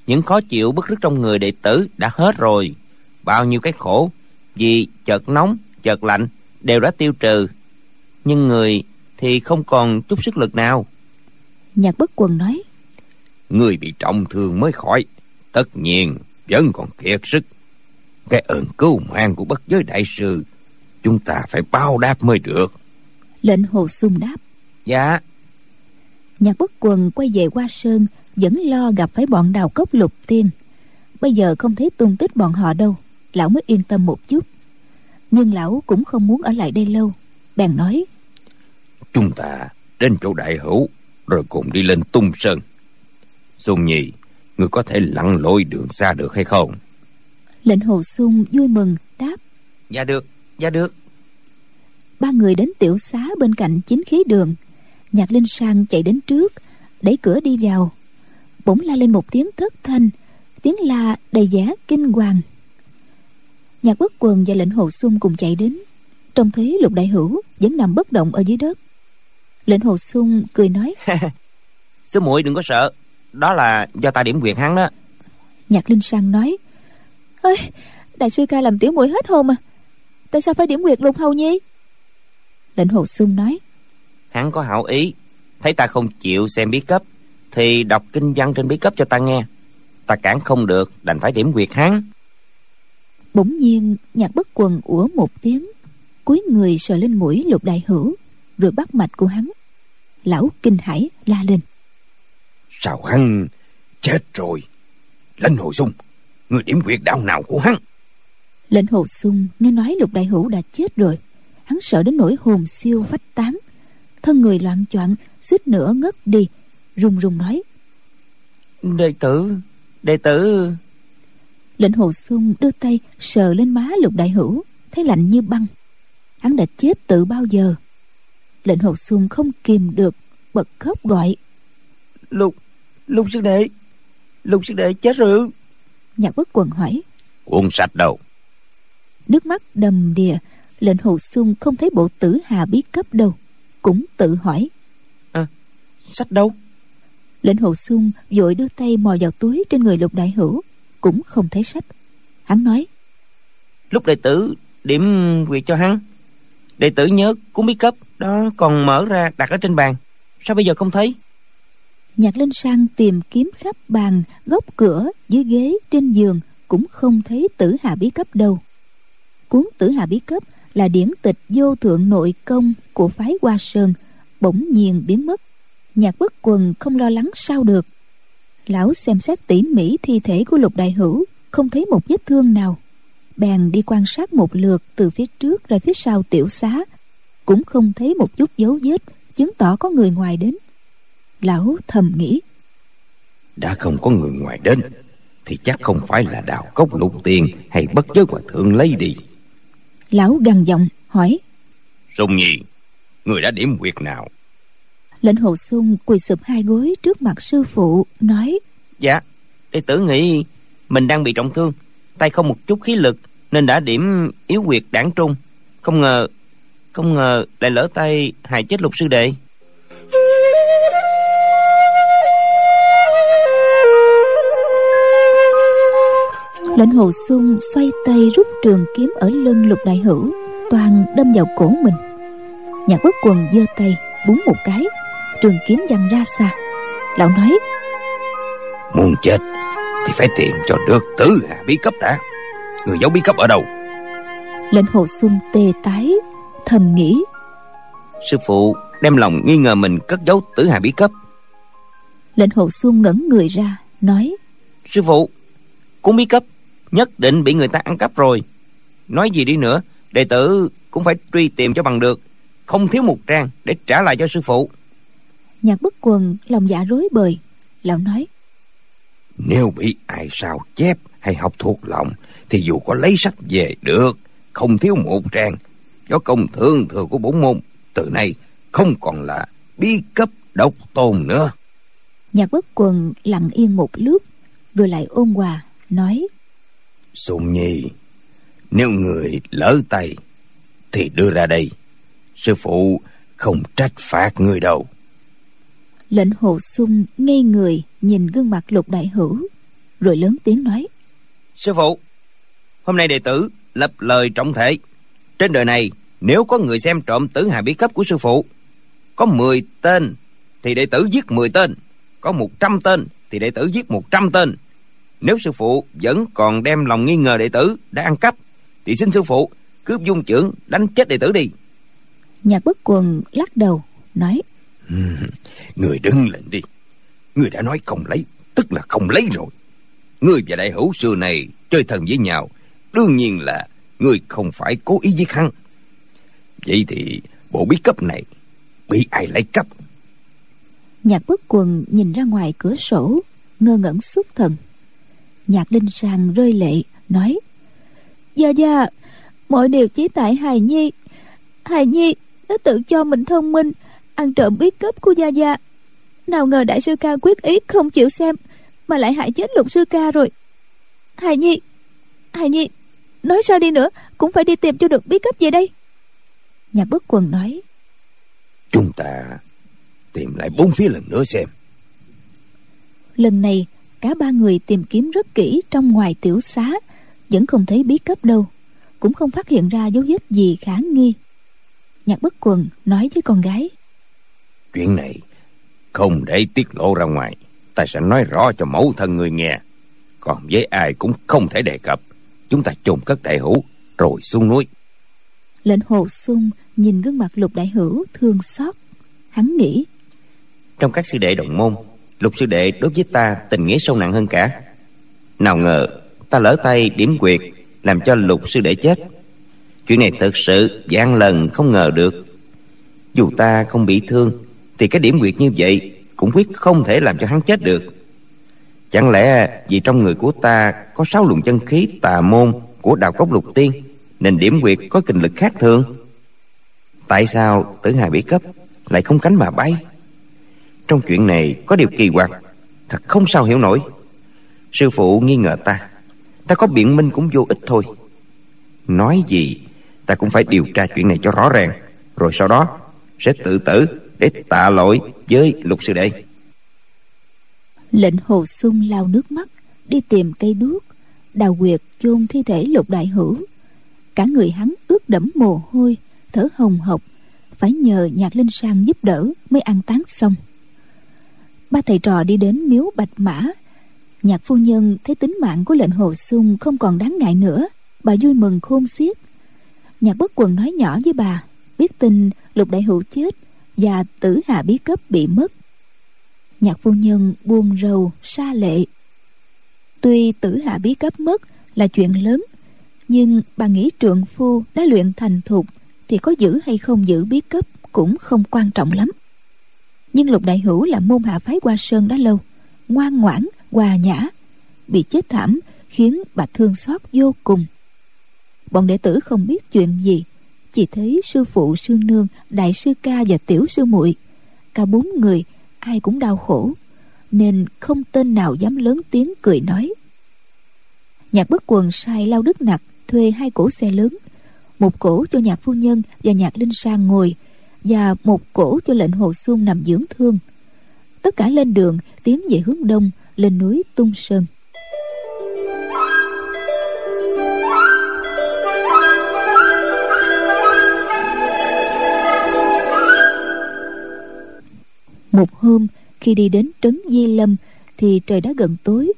Speaker 3: Những khó chịu bức rứt trong người đệ tử đã hết rồi. Bao nhiêu cái khổ vì chợt nóng chợt lạnh đều đã tiêu trừ. Nhưng người thì không còn chút sức lực nào.
Speaker 2: Nhạc bất quần nói
Speaker 4: người bị trọng thương mới khỏi. Tất nhiên vẫn còn kiệt sức. Cái ơn cứu mạng của bất giới đại sư chúng ta phải bao đáp mới được.
Speaker 2: Lệnh hồ sung đáp.
Speaker 3: Dạ.
Speaker 2: Nhạc bất quần quay về hoa sơn vẫn lo gặp phải bọn đào cốc lục tiên. Bây giờ không thấy tung tích bọn họ đâu lão mới yên tâm một chút. Nhưng lão cũng không muốn ở lại đây lâu. Bèn nói
Speaker 4: chúng ta đến chỗ đại hữu rồi cùng đi lên tung sơn dung nhi người có thể lặn lội đường xa được hay không?
Speaker 2: Lệnh hồ sung vui mừng đáp.
Speaker 3: Dạ được dạ được.
Speaker 2: Ba người đến tiểu xá bên cạnh chính khí đường. Nhạc linh sang chạy đến trước đẩy cửa đi vào. Bỗng la lên một tiếng thất thanh tiếng la đầy vẻ kinh hoàng. Nhạc bất quần và lệnh hồ sung cùng chạy đến. Trông thấy lục đại hữu vẫn nằm bất động ở dưới đất. Lệnh hồ sung cười nói
Speaker 3: sư muội đừng có sợ đó là do ta điểm quyệt hắn đó.
Speaker 2: Nhạc linh sang nói ơi đại sư ca làm tiểu muội hết hồn à tại sao phải điểm quyệt lục hầu nhi lệnh hồ sung nói
Speaker 3: hắn có hảo ý. Thấy ta không chịu xem bí cấp thì đọc kinh văn trên bí cấp cho ta nghe. Ta cản không được đành phải điểm quyệt hắn.
Speaker 2: Bỗng nhiên nhạc bất quần ủa một tiếng. Cúi người sờ lên mũi lục đại hữu rồi bắt mạch của hắn. Lão kinh hãi la lên
Speaker 4: sao hắn chết rồi? Lên hồi sung người điểm quyệt đạo nào của hắn?
Speaker 2: Lệnh hồ sung nghe nói lục đại hữu đã chết rồi. Hắn sợ đến nỗi hồn siêu phách tán. Thân người loạn choạng suýt nữa ngất đi run run nói.
Speaker 3: Đệ tử đệ tử.
Speaker 2: Lệnh hồ sung đưa tay sờ lên má lục đại hữu thấy lạnh như băng. Hắn đã chết từ bao giờ? Lệnh hồ sung không kìm được bật khóc gọi.
Speaker 3: Lục lục sư đệ lục sư đệ chết rồi.
Speaker 2: Nhạc bất quần hỏi.
Speaker 4: Cuốn sạch đâu?
Speaker 2: Nước mắt đầm đìa lệnh hồ sung không thấy bộ tử hà bí cấp đâu cũng tự hỏi.
Speaker 3: À, sách đâu?
Speaker 2: Lệnh hồ sung vội đưa tay mò vào túi trên người lục đại hữu cũng không thấy sách hắn nói
Speaker 3: lúc đệ tử điểm quyệt cho hắn đệ tử nhớ cuốn bí cấp đó còn mở ra đặt ở trên bàn. Sao bây giờ không thấy
Speaker 2: nhạc linh sang tìm kiếm khắp bàn, góc cửa, dưới ghế, trên giường, cũng không thấy tử hà bí cấp đâu. Cuốn tử hà bí cấp là điển tịch vô thượng nội công của phái hoa sơn, bỗng nhiên biến mất. Nhạc bất quần không lo lắng sao được. Lão xem xét tỉ mỉ thi thể của lục đại hữu, không thấy một vết thương nào. Bèn đi quan sát một lượt từ phía trước ra phía sau tiểu xá, cũng không thấy một chút dấu vết, chứng tỏ có người ngoài đến lão thầm nghĩ.
Speaker 4: Đã không có người ngoài đến thì chắc không phải là đào cốc lục tiền hay bất giới hòa thượng lấy đi.
Speaker 2: Lão gằn giọng hỏi.
Speaker 4: Sùng nhi người đã điểm quyệt nào?
Speaker 2: Lệnh hồ sung quỳ sụp hai gối trước mặt sư phụ nói.
Speaker 3: Dạ đệ tử nghĩ mình đang bị trọng thương tay không một chút khí lực nên đã điểm yếu quyệt đảng trung. Không ngờ không ngờ lại lỡ tay hại chết lục sư đệ
Speaker 2: lệnh hồ sung xoay tay rút trường kiếm ở lưng lục đại hữu toàn đâm vào cổ mình. Nhạc bất quần giơ tay búng một cái trường kiếm văng ra xa. Lão nói
Speaker 4: muốn chết thì phải tìm cho được tứ hạ bí cấp đã. Người giấu bí cấp ở đâu?
Speaker 2: Lệnh hồ sung tê tái thầm nghĩ.
Speaker 3: Sư phụ đem lòng nghi ngờ mình cất giấu tử hà bí cấp.
Speaker 2: Lệnh hồ xuân ngẩn người ra nói
Speaker 3: sư phụ cuốn bí cấp nhất định bị người ta ăn cắp rồi. Nói gì đi nữa đệ tử cũng phải truy tìm cho bằng được. Không thiếu một trang để trả lại cho sư phụ.
Speaker 2: Nhạc bất quần lòng dạ rối bời. Lão nói
Speaker 4: nếu bị ai sao chép hay học thuộc lòng thì dù có lấy sách về được không thiếu một trang. Do công thương thừa của bổn môn từ nay không còn là bí cấp độc tôn nữa.
Speaker 2: Nhạc bất quần lặng yên một lúc rồi lại ôn hòa nói
Speaker 4: sùng nhi. Nếu người lỡ tay thì đưa ra đây. Sư phụ không trách phạt người đâu.
Speaker 2: Lệnh hồ sung ngây người nhìn gương mặt lục đại hữu rồi lớn tiếng nói.
Speaker 3: Sư phụ hôm nay đệ tử lập lời trọng thể. Trên đời này nếu có người xem trộm tử hà bí cấp của sư phụ có 10 tên thì đệ tử giết 10 tên có 100 tên thì đệ tử giết 100 tên nếu sư phụ vẫn còn đem lòng nghi ngờ đệ tử đã ăn cắp thì xin sư phụ cướp dung trưởng đánh chết đệ tử đi.
Speaker 2: Nhạc bất quần lắc đầu nói
Speaker 4: người đứng lên đi. Người đã nói không lấy tức là không lấy rồi. Người và đại hữu xưa này chơi thân với nhau đương nhiên là người không phải cố ý giết hắn. Vậy thì bộ bí cấp này bị ai lấy cắp?
Speaker 2: Nhạc bất quần nhìn ra ngoài cửa sổ ngơ ngẩn xuất thần nhạc linh sang rơi lệ nói Dạ dạ Mọi điều chỉ tại hài nhi. Hài nhi nó tự cho mình thông minh Ăn trộm bí cấp của Gia Gia. Nào ngờ đại sư ca quyết ý không chịu xem Mà lại hại chết lục sư ca rồi. Hài nhi Hài nhi Nói sao đi nữa Cũng phải đi tìm cho được bí cấp về đây? Nhạc bất quần nói
Speaker 4: Chúng ta tìm lại bốn phía lần nữa xem.
Speaker 2: Lần này cả ba người tìm kiếm rất kỹ trong ngoài tiểu xá vẫn không thấy bí cấp đâu cũng không phát hiện ra dấu vết gì khả nghi. Nhạc bất quần nói với con gái
Speaker 4: chuyện này không để tiết lộ ra ngoài ta sẽ nói rõ cho mẫu thân người nghe. Còn với ai cũng không thể đề cập. Chúng ta chôn cất đại hữu rồi xuống núi.
Speaker 2: Lệnh hồ sung nhìn gương mặt lục đại hữu thương xót hắn nghĩ
Speaker 3: trong các sư đệ đồng môn lục sư đệ đối với ta tình nghĩa sâu nặng hơn cả. Nào ngờ, ta lỡ tay điểm quyệt, làm cho lục sư đệ chết. Chuyện này thật sự gian lần không ngờ được. Dù ta không bị thương, thì cái điểm quyệt như vậy cũng quyết không thể làm cho hắn chết được. Chẳng lẽ vì trong người của ta có sáu luồng chân khí tà môn của đạo cốc lục tiên, nên điểm quyệt có kinh lực khác thường? Tại sao tử hài bị cấp lại không cánh mà bay? Trong chuyện này có điều kỳ quặc. Thật không sao hiểu nổi. Sư phụ nghi ngờ ta. Ta có biện minh cũng vô ích thôi. Nói gì, ta cũng phải điều tra chuyện này cho rõ ràng. Rồi sau đó, sẽ tự tử để tạ lỗi với lục sư đệ.
Speaker 2: Lệnh hồ sung lau nước mắt, đi tìm cây đuốc. Đào quyệt chôn thi thể lục đại hữu. Cả người hắn ướt đẫm mồ hôi, thở hồng hộc. Phải nhờ nhạc linh sang giúp đỡ mới ăn táng xong ba thầy trò đi đến miếu bạch mã. Nhạc phu nhân thấy tính mạng của lệnh hồ sung không còn đáng ngại nữa, bà vui mừng khôn xiết. Nhạc bất quần nói nhỏ với bà, biết tin lục đại hữu chết và tử hạ bí cấp bị mất. Nhạc phu nhân buồn rầu xa lệ. Tuy tử hạ bí cấp mất là chuyện lớn, nhưng bà nghĩ trượng phu đã luyện thành thục thì có giữ hay không giữ bí cấp cũng không quan trọng lắm nhưng lục đại hữu là môn hạ phái hoa sơn đã lâu, ngoan ngoãn, hòa nhã, bị chết thảm khiến bà thương xót vô cùng. Bọn đệ tử không biết chuyện gì, chỉ thấy sư phụ, sư nương, đại sư ca và tiểu sư muội, cả bốn người ai cũng đau khổ, nên không tên nào dám lớn tiếng cười nói. Nhạc bất quần sai lao đức nặc thuê hai cổ xe lớn, một cổ cho nhạc phu nhân và nhạc linh sang ngồi và một cổ cho lệnh hồ xuân nằm dưỡng thương. Tất cả lên đường, tiến về hướng đông, lên núi tung sơn. Một hôm, khi đi đến trấn di lâm, thì trời đã gần tối.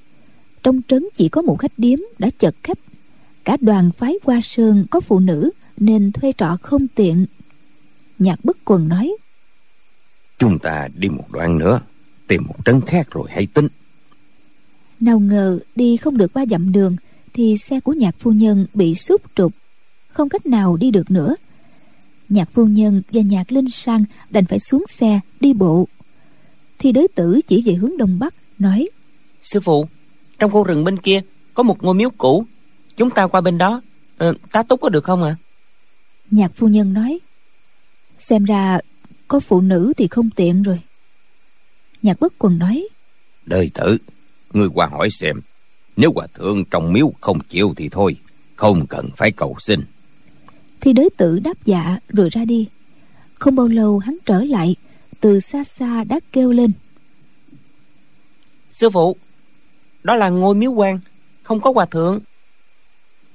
Speaker 2: Trong trấn chỉ có một khách điếm đã chật khách. Cả đoàn phái qua sơn có phụ nữ, nên thuê trọ không tiện nhạc bất quần nói
Speaker 4: chúng ta đi một đoạn nữa tìm một trấn khác rồi hãy tính.
Speaker 2: Nào ngờ đi không được ba dặm đường thì xe của nhạc phu nhân bị xúc trục không cách nào đi được nữa. Nhạc phu nhân và nhạc linh sang đành phải xuống xe đi bộ. Thì đối tử chỉ về hướng đông bắc nói
Speaker 3: sư phụ trong khu rừng bên kia có một ngôi miếu cũ. Chúng ta qua bên đó. Ờ, tá túc có được không ạ? À?
Speaker 2: nhạc phu nhân nói xem ra có phụ nữ thì không tiện rồi. Nhạc bất quần nói
Speaker 4: đời tử ngươi qua hỏi xem. Nếu hòa thượng trong miếu không chịu thì thôi không cần phải cầu xin.
Speaker 2: Thì đối tử đáp dạ rồi ra đi. Không bao lâu hắn trở lại từ xa xa đã kêu lên.
Speaker 3: Sư phụ đó là ngôi miếu quan không có hòa thượng.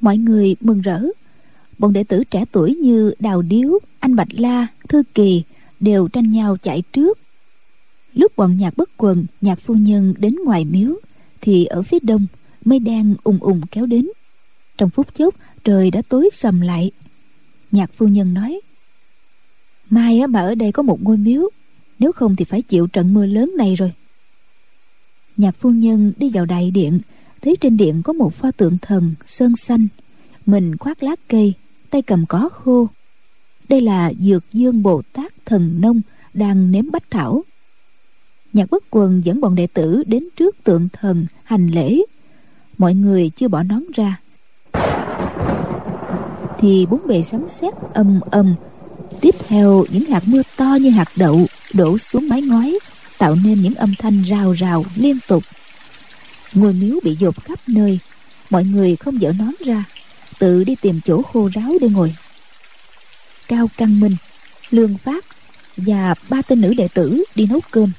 Speaker 2: Mọi người mừng rỡ. Bọn đệ tử trẻ tuổi như đào điếu anh bạch la, thư kỳ đều tranh nhau chạy trước. Lúc bọn nhạc bất quần, nhạc phu nhân đến ngoài miếu, thì ở phía đông, mây đen ùng ùng kéo đến. Trong phút chốc, trời đã tối sầm lại. Nhạc phu nhân nói, mai á mà ở đây có một ngôi miếu, nếu không thì phải chịu trận mưa lớn này rồi. Nhạc phu nhân đi vào đại điện, thấy trên điện có một pho tượng thần sơn xanh, mình khoác lá cây, tay cầm có khô đây là dược dương bồ tát thần nông đang nếm bách thảo. Nhạc bất quần dẫn bọn đệ tử đến trước tượng thần hành lễ. Mọi người chưa bỏ nón ra. Thì bốn bề sấm sét âm âm. Tiếp theo, những hạt mưa to như hạt đậu đổ xuống mái ngói, tạo nên những âm thanh rào rào liên tục. Ngôi miếu bị dột khắp nơi. Mọi người không dỡ nón ra, tự đi tìm chỗ khô ráo để ngồi cao căn minh lương phát và ba tên nữ đệ tử đi nấu cơm.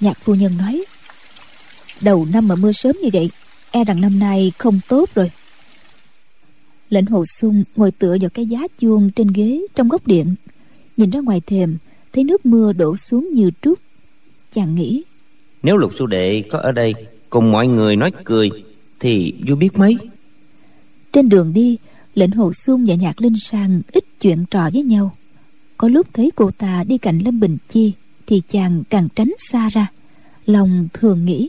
Speaker 2: Nhạc phu nhân nói đầu năm mà mưa sớm như vậy e rằng năm nay không tốt rồi. Lệnh hồ sung ngồi tựa vào cái giá chuông trên ghế trong góc điện nhìn ra ngoài thềm thấy nước mưa đổ xuống như trút. Chàng nghĩ
Speaker 3: nếu lục sư đệ có ở đây cùng mọi người nói cười thì vui biết mấy?
Speaker 2: Trên đường đi lệnh hồ xuân và nhạc linh sang ít chuyện trò với nhau. Có lúc thấy cô ta đi cạnh lâm bình chi, thì chàng càng tránh xa ra. Lòng thường nghĩ,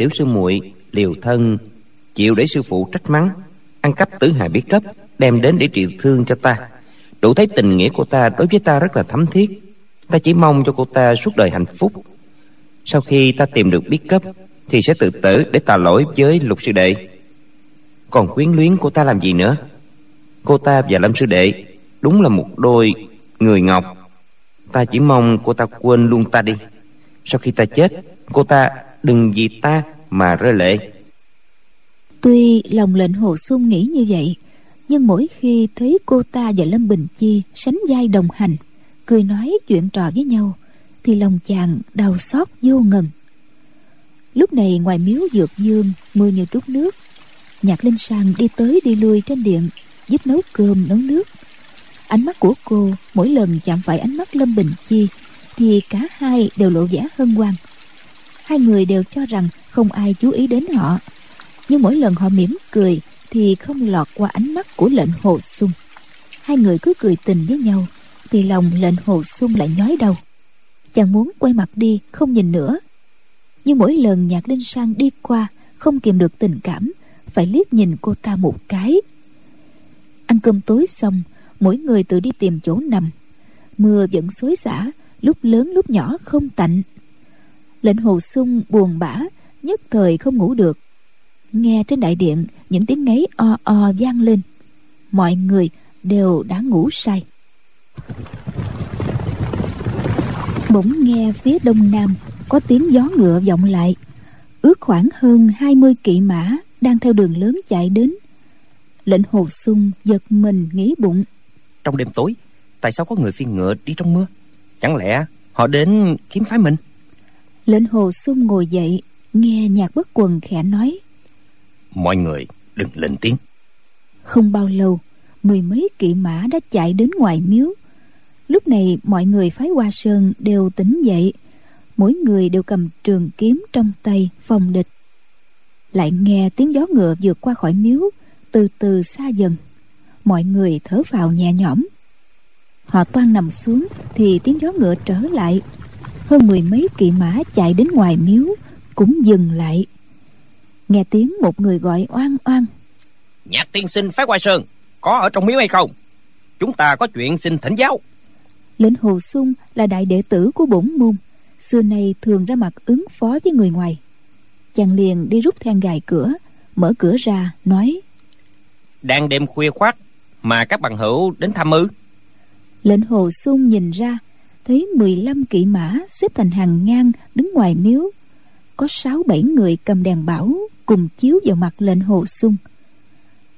Speaker 3: tiểu sư muội, liều thân, chịu để sư phụ trách mắng, ăn cắp tử hài bí cấp, đem đến để trị thương cho ta. Đủ thấy tình nghĩa của ta đối với ta rất là thấm thiết. Ta chỉ mong cho cô ta suốt đời hạnh phúc. Sau khi ta tìm được bí cấp, thì sẽ tự tử để tạ lỗi với lục sư đệ. Còn quyến luyến cô ta làm gì nữa? Cô ta và lâm sư đệ đúng là một đôi người ngọc. Ta chỉ mong cô ta quên luôn ta đi. Sau khi ta chết, cô ta đừng vì ta mà rơi lệ.
Speaker 2: Tuy lòng lệnh hồ xuân nghĩ như vậy, nhưng mỗi khi thấy cô ta và lâm bình chi sánh vai đồng hành, cười nói chuyện trò với nhau, thì lòng chàng đau xót vô ngần. Lúc này ngoài miếu dược dương, mưa như trút nước, nhạc linh sang đi tới đi lui trên điện giúp nấu cơm, nấu nước. Ánh mắt của cô mỗi lần chạm phải ánh mắt lâm bình chi thì cả hai đều lộ vẻ hân hoan. Hai người đều cho rằng không ai chú ý đến họ, nhưng mỗi lần họ mỉm cười thì không lọt qua ánh mắt của lệnh hồ sung. Hai người cứ cười tình với nhau thì lòng lệnh hồ sung lại nhói đầu. Chàng muốn quay mặt đi, không nhìn nữa. Nhưng mỗi lần nhạc linh sang đi qua, không kìm được tình cảm, phải liếc nhìn cô ta một cái ăn cơm tối xong, mỗi người tự đi tìm chỗ nằm. Mưa vẫn xối xả, lúc lớn lúc nhỏ không tạnh. Lệnh hồ sung buồn bã, nhất thời không ngủ được. Nghe trên đại điện, những tiếng ngáy o o vang lên. Mọi người đều đã ngủ say. Bỗng nghe phía đông nam có tiếng gió ngựa vọng lại. Ước khoảng hơn 20 kỵ mã đang theo đường lớn chạy đến lệnh hồ sung giật mình nghĩ bụng.
Speaker 3: Trong đêm tối tại sao có người phi ngựa đi trong mưa? Chẳng lẽ họ đến kiếm phái mình?
Speaker 2: Lệnh hồ sung ngồi dậy nghe nhạc bất quần khẽ nói.
Speaker 4: Mọi người đừng lên tiếng.
Speaker 2: Không bao lâu mười mấy kỵ mã đã chạy đến ngoài miếu. Lúc này mọi người phái hoa sơn đều tỉnh dậy. Mỗi người đều cầm trường kiếm trong tay phòng địch. Lại nghe tiếng gió ngựa vượt qua khỏi miếu từ từ xa dần. Mọi người thở phào nhẹ nhõm. Họ toan nằm xuống thì tiếng gió ngựa trở lại. Hơn mười mấy kỵ mã chạy đến ngoài miếu cũng dừng lại. Nghe tiếng một người gọi oan oan.
Speaker 4: Nhạc tiên sinh phái quai sơn có ở trong miếu hay không? Chúng ta có chuyện xin thỉnh giáo.
Speaker 2: Lệnh hồ sung là đại đệ tử của bổn môn xưa nay thường ra mặt ứng phó với người ngoài. Chàng liền đi rút then gài cửa mở cửa ra nói
Speaker 3: đang đêm khuya khoát mà các bằng hữu đến thăm ư?
Speaker 2: Lệnh hồ xuân nhìn ra, thấy 15 kỵ mã xếp thành hàng ngang đứng ngoài miếu. Có sáu bảy người cầm đèn bảo cùng chiếu vào mặt lệnh hồ xuân.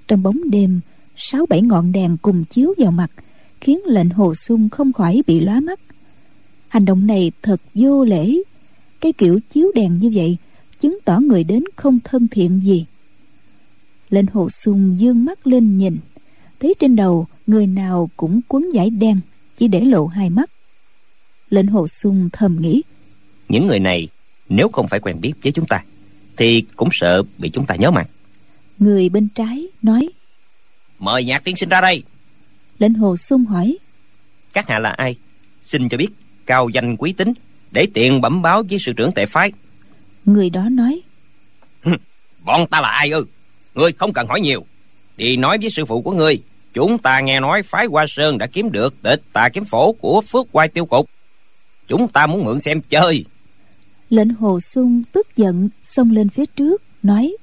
Speaker 2: Trong bóng đêm, sáu bảy ngọn đèn cùng chiếu vào mặt khiến lệnh hồ xuân không khỏi bị lóa mắt. Hành động này thật vô lễ. Cái kiểu chiếu đèn như vậy chứng tỏ người đến không thân thiện gì lệnh hồ sung dương mắt lên nhìn. Thấy trên đầu người nào cũng quấn vải đen chỉ để lộ hai mắt. Lệnh hồ sung thầm nghĩ
Speaker 3: những người này nếu không phải quen biết với chúng ta thì cũng sợ bị chúng ta nhớ mặt
Speaker 2: người bên trái nói
Speaker 4: mời nhạc tiên sinh ra đây.
Speaker 2: Lệnh hồ sung hỏi
Speaker 3: các hạ là ai? Xin cho biết cao danh quý tính để tiện bẩm báo với sự trưởng tệ phái.
Speaker 2: Người đó nói
Speaker 4: bọn ta là ai ư ngươi không cần hỏi nhiều. Đi nói với sư phụ của ngươi. Chúng ta nghe nói phái hoa sơn đã kiếm được tịch tà kiếm phổ của phước quai tiêu cục. Chúng ta muốn mượn xem chơi.
Speaker 2: Lệnh hồ sung tức giận xông lên phía trước nói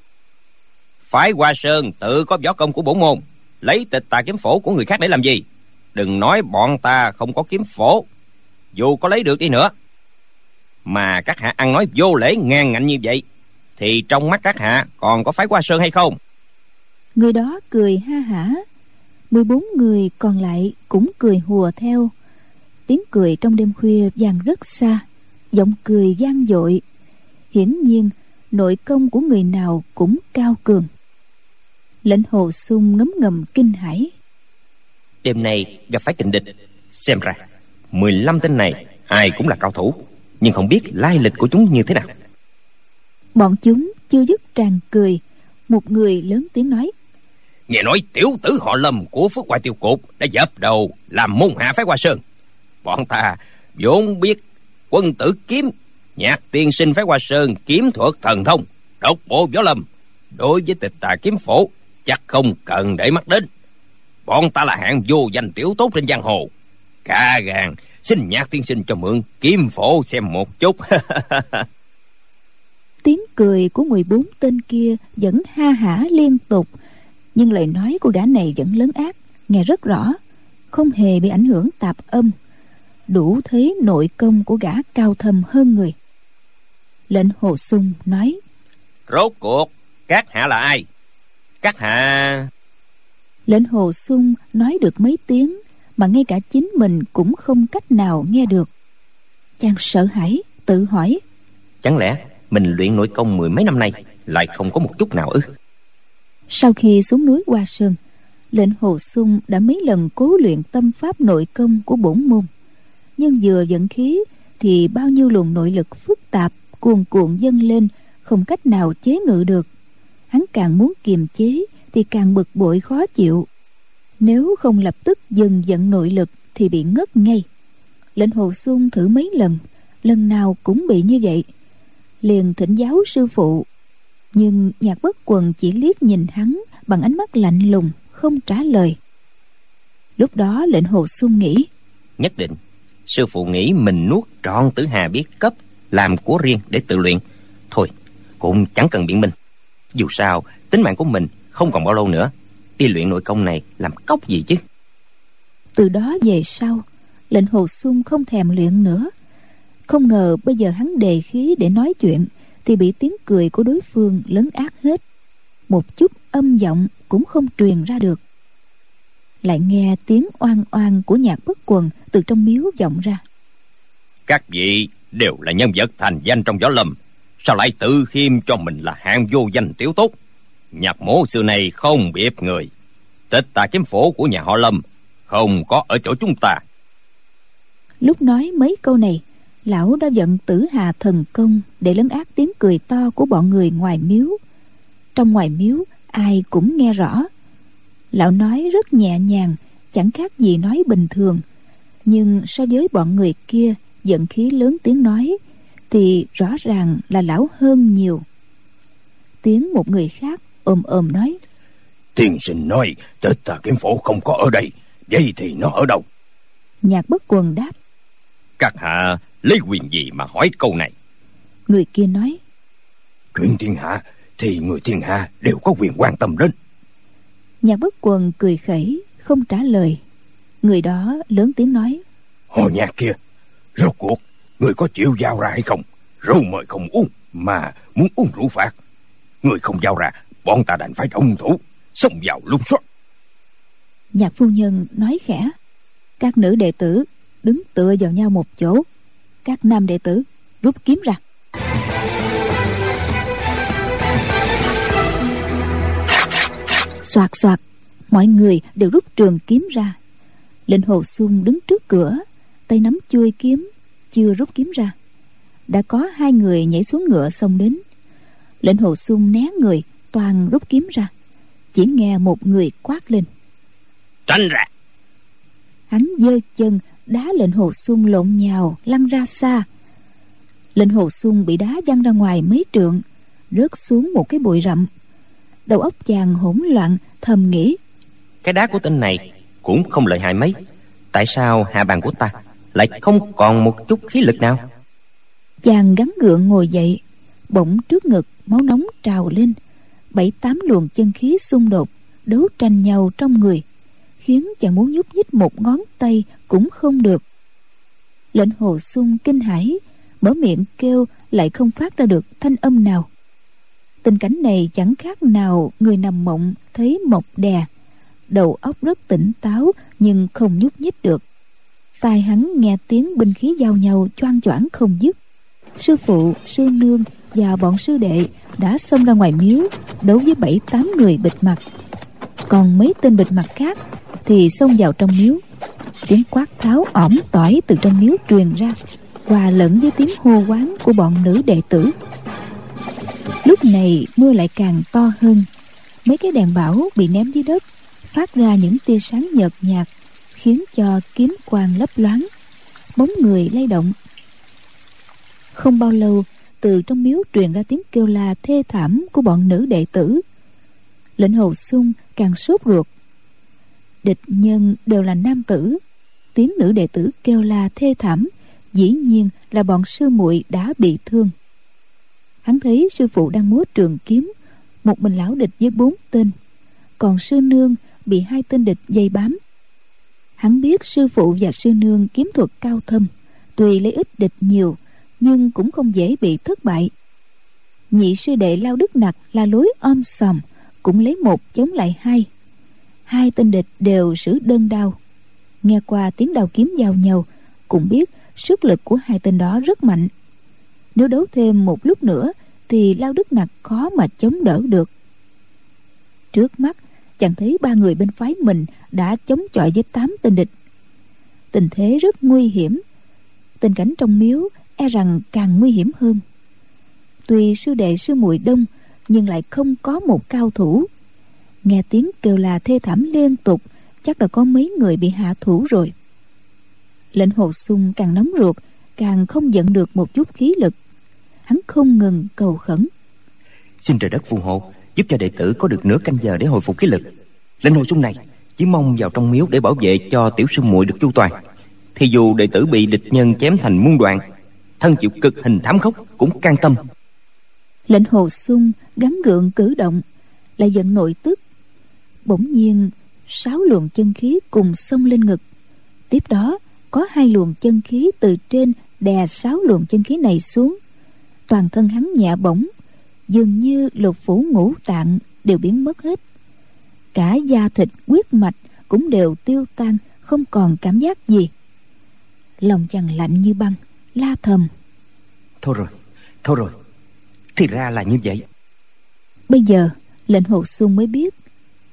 Speaker 4: phái hoa sơn tự có võ công của bổn môn. Lấy tịch tà kiếm phổ của người khác để làm gì? Đừng nói bọn ta không có kiếm phổ. Dù có lấy được đi nữa. Mà các hạ ăn nói vô lễ ngang ngạnh như vậy thì trong mắt các hạ còn có phái hoa sơn hay không?
Speaker 2: Người đó cười ha hả. Mười bốn người còn lại cũng cười hùa theo. Tiếng cười trong đêm khuya vang rất xa giọng cười vang dội. Hiển nhiên nội công của người nào cũng cao cường. Lệnh hồ sung ngấm ngầm kinh hãi.
Speaker 3: Đêm nay gặp phải kình địch xem ra 15 tên này ai cũng là cao thủ nhưng không biết lai lịch của chúng như thế nào
Speaker 2: bọn chúng chưa dứt tràn cười. Một người lớn tiếng nói,
Speaker 4: nghe nói tiểu tử họ lâm của phước hoài tiêu cột đã dập đầu làm môn hạ phái hoa sơn. Bọn ta vốn biết quân tử kiếm, nhạc tiên sinh phái hoa sơn kiếm thuật thần thông, độc bộ võ lâm. Đối với tịch tà kiếm phổ, chắc không cần để mắt đến. Bọn ta là hạng vô danh tiểu tốt trên giang hồ. Cả gan xin nhạc tiên sinh cho mượn kiếm phổ xem một chút.
Speaker 2: tiếng cười của 14 tên kia vẫn ha hả liên tục. Nhưng lời nói của gã này vẫn lớn ác nghe rất rõ không hề bị ảnh hưởng tạp âm. Đủ thấy nội công của gã cao thâm hơn người. Lệnh hồ sung nói
Speaker 4: rốt cuộc các hạ là ai? Các hạ
Speaker 2: lệnh hồ sung nói được mấy tiếng mà ngay cả chính mình cũng không cách nào nghe được. Chàng sợ hãi tự hỏi
Speaker 3: chẳng lẽ mình luyện nội công mười mấy năm nay, lại không có một chút nào ư?
Speaker 2: Sau khi xuống núi hoa sơn, lệnh hồ sung đã mấy lần cố luyện tâm pháp nội công của bổn môn. Nhưng vừa dẫn khí thì bao nhiêu luồng nội lực phức tạp, cuồn cuộn dâng lên, không cách nào chế ngự được. Hắn càng muốn kiềm chế thì càng bực bội khó chịu. Nếu không lập tức dừng dẫn nội lực thì bị ngất ngay. Lệnh hồ xuân thử mấy lần lần nào cũng bị như vậy liền thỉnh giáo sư phụ. Nhưng nhạc bất quần chỉ liếc nhìn hắn bằng ánh mắt lạnh lùng không trả lời. Lúc đó lệnh hồ xuân nghĩ
Speaker 3: nhất định sư phụ nghĩ mình nuốt trọn tử hà biết cấp làm của riêng để tự luyện. Thôi cũng chẳng cần biện minh. Dù sao tính mạng của mình không còn bao lâu nữa. Đi luyện nội công này làm cốc gì chứ?
Speaker 2: Từ đó về sau lệnh hồ xuân không thèm luyện nữa không ngờ bây giờ hắn đề khí để nói chuyện thì bị tiếng cười của đối phương lấn át hết. Một chút âm giọng cũng không truyền ra được. Lại nghe tiếng oan oan của nhạc bất quần từ trong miếu vọng ra.
Speaker 4: Các vị đều là nhân vật thành danh trong võ lâm sao lại tự khiêm cho mình là hạng vô danh tiểu tốt? Nhạc mố xưa này không biết người. Tịch tà kiếm phổ của nhà họ lâm không có ở chỗ chúng ta.
Speaker 2: Lúc nói mấy câu này lão đã giận tử hà thần công để lấn át tiếng cười to của bọn người ngoài miếu. Trong ngoài miếu ai cũng nghe rõ. Lão nói rất nhẹ nhàng chẳng khác gì nói bình thường. Nhưng so với bọn người kia giận khí lớn tiếng nói thì rõ ràng là lão hơn nhiều. Tiếng một người khác ồm ồm nói
Speaker 4: tiên sinh nói tết tà kiếm phổ không có ở đây vậy thì nó ở đâu?
Speaker 2: Nhạc bất quần đáp
Speaker 4: các hạ lấy quyền gì mà hỏi câu này?
Speaker 2: Người kia nói.
Speaker 4: Chuyện thiên hạ thì người thiên hạ đều có quyền quan tâm đến.
Speaker 2: Nhạc bất quần cười khẩy không trả lời. Người đó lớn tiếng nói.
Speaker 4: Hồ nhạc kia rốt cuộc người có chịu giao ra hay không? Rượu mời không uống mà muốn uống rượu phạt. Người không giao ra bọn ta đành phải động thủ xông vào lục soát.
Speaker 2: Nhạc phu nhân nói khẽ. Các nữ đệ tử đứng tựa vào nhau một chỗ các nam đệ tử rút kiếm ra. Soạt soạt mọi người đều rút trường kiếm ra. Lệnh hồ xuân đứng trước cửa tay nắm chuôi kiếm chưa rút kiếm ra. Đã có hai người nhảy xuống ngựa xông đến. Lệnh hồ xuân né người toàn rút kiếm ra. Chỉ nghe một người quát lên.
Speaker 4: Tránh ra.
Speaker 2: Hắn giơ chân đá lệnh hồ xuân lộn nhào lăn ra xa. Lệnh hồ xuân bị đá văng ra ngoài mấy trượng rớt xuống một cái bụi rậm. Đầu óc chàng hỗn loạn thầm nghĩ.
Speaker 3: Cái đá của tên này cũng không lợi hại mấy. Tại sao hạ bàn của ta lại không còn một chút khí lực nào?
Speaker 2: Chàng gắn gượng ngồi dậy bỗng trước ngực máu nóng trào lên. Bảy tám luồng chân khí xung đột đấu tranh nhau trong người khiến chàng muốn nhúc nhích một ngón tay cũng không được. Lệnh hồ sung kinh hãi, mở miệng kêu lại không phát ra được thanh âm nào. Tình cảnh này chẳng khác nào người nằm mộng thấy mộc đè, đầu óc rất tỉnh táo nhưng không nhúc nhích được. Tai hắn nghe tiếng binh khí giao nhau choang choảng không dứt. Sư phụ, sư nương và bọn sư đệ đã xông ra ngoài miếu, đấu với bảy tám người bịt mặt. Còn mấy tên bịt mặt khác thì xông vào trong miếu. Tiếng quát tháo ỏm tỏi từ trong miếu truyền ra, hòa lẫn với tiếng hô quán của bọn nữ đệ tử. Lúc này, mưa lại càng to hơn. Mấy cái đèn bảo bị ném dưới đất, phát ra những tia sáng nhợt nhạt, khiến cho kiếm quang lấp loáng. Bóng người lay động. Không bao lâu, từ trong miếu truyền ra tiếng kêu la thê thảm của bọn nữ đệ tử. Lệnh hồ sung càng sốt ruột địch nhân đều là nam tử. Tiếng nữ đệ tử kêu la thê thảm, dĩ nhiên là bọn sư muội đã bị thương. Hắn thấy sư phụ đang múa trường kiếm, một mình lão địch với bốn tên. Còn sư nương bị hai tên địch dây bám. Hắn biết sư phụ và sư nương kiếm thuật cao thâm, tuy lấy ít địch nhiều, nhưng cũng không dễ bị thất bại. Nhị sư đệ lao đức nặc là lối om sòm, cũng lấy một chống lại hai hai tên địch đều sử đơn đao. Nghe qua tiếng đao kiếm giao nhau, cũng biết sức lực của hai tên đó rất mạnh. Nếu đấu thêm một lúc nữa, thì lao đức nặc khó mà chống đỡ được. Trước mắt chàng thấy ba người bên phái mình đã chống chọi với tám tên địch. Tình thế rất nguy hiểm. Tình cảnh trong miếu e rằng càng nguy hiểm hơn. Tuy sư đệ sư muội đông, nhưng lại không có một cao thủ nghe tiếng kêu là thê thảm liên tục chắc đã có mấy người bị hạ thủ rồi. Lệnh hồ sung càng nóng ruột càng không giận được một chút khí lực. Hắn không ngừng cầu khẩn.
Speaker 4: Xin trời đất phù hộ giúp cho đệ tử có được nửa canh giờ để hồi phục khí lực. Lệnh hồ sung này chỉ mong vào trong miếu để bảo vệ cho tiểu sư muội được chu toàn. Thì dù đệ tử bị địch nhân chém thành muôn đoạn thân chịu cực hình thảm khốc cũng can tâm.
Speaker 2: Lệnh hồ sung gắn gượng cử động lại giận nội tức bỗng nhiên sáu luồng chân khí cùng xông lên ngực. Tiếp đó có hai luồng chân khí từ trên đè sáu luồng chân khí này xuống. Toàn thân hắn nhẹ bỗng dường như lục phủ ngũ tạng đều biến mất hết. Cả da thịt huyết mạch cũng đều tiêu tan không còn cảm giác gì. Lòng chàng lạnh như băng la thầm.
Speaker 4: Thôi rồi thôi rồi. Thì ra là như vậy.
Speaker 2: Bây giờ lệnh hồ xuân mới biết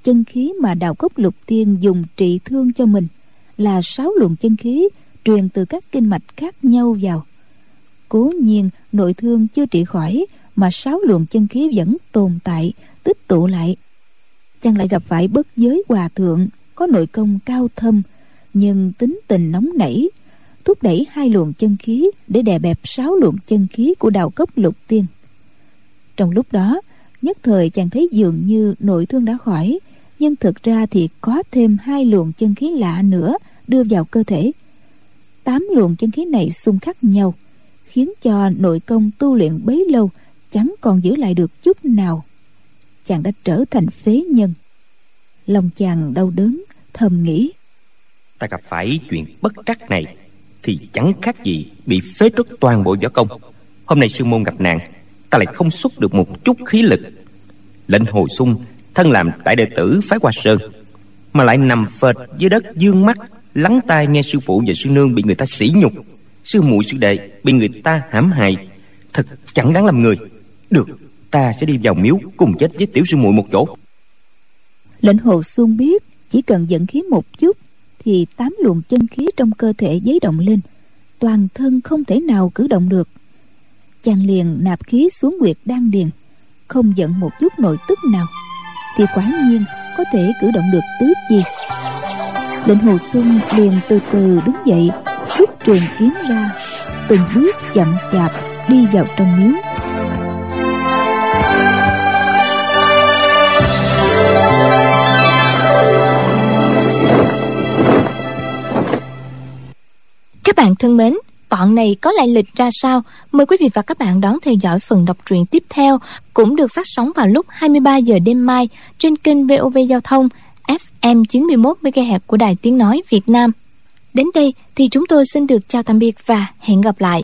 Speaker 2: chân khí mà đào cốc lục tiên dùng trị thương cho mình là sáu luồng chân khí truyền từ các kinh mạch khác nhau vào. Cố nhiên, nội thương chưa trị khỏi mà sáu luồng chân khí vẫn tồn tại, tích tụ lại. Chàng lại gặp phải bất giới hòa thượng, có nội công cao thâm, nhưng tính tình nóng nảy, thúc đẩy hai luồng chân khí để đè bẹp sáu luồng chân khí của đào cốc lục tiên. Trong lúc đó, nhất thời chàng thấy dường như nội thương đã khỏi nhưng thực ra thì có thêm hai luồng chân khí lạ nữa đưa vào cơ thể. Tám luồng chân khí này xung khắc nhau, khiến cho nội công tu luyện bấy lâu chẳng còn giữ lại được chút nào. Chàng đã trở thành phế nhân. Lòng chàng đau đớn, thầm nghĩ.
Speaker 4: Ta gặp phải chuyện bất trắc này, thì chẳng khác gì bị phế truất toàn bộ võ công. Hôm nay sư môn gặp nạn, ta lại không xuất được một chút khí lực. Lệnh hồi sung thân làm đại đệ tử phái hoa sơn, mà lại nằm phệt dưới đất dương mắt, lắng tai nghe sư phụ và sư nương bị người ta sỉ nhục. Sư muội, sư đệ bị người ta hãm hại, thật chẳng đáng làm người. Được, ta sẽ đi vào miếu cùng chết với tiểu sư muội một chỗ.
Speaker 2: Lệnh hồ xuân biết, chỉ cần dẫn khí một chút, thì tám luồng chân khí trong cơ thể giấy động lên. Toàn thân không thể nào cử động được. Chàng liền nạp khí xuống nguyệt đan điền, không giận một chút nội tức nào thì quả nhiên có thể cử động được tứ chi. Lệnh hồ xuân liền từ từ đứng dậy rút trường kiếm ra từng bước chậm chạp đi vào trong miếu.
Speaker 1: Các bạn thân mến, bọn này có lại lịch ra sao? Mời quý vị và các bạn đón theo dõi phần đọc truyện tiếp theo, cũng được phát sóng vào lúc 23 giờ đêm mai trên kênh VOV Giao thông FM 91 MHz của Đài Tiếng nói Việt Nam. Đến đây thì chúng tôi xin được chào tạm biệt và hẹn gặp lại.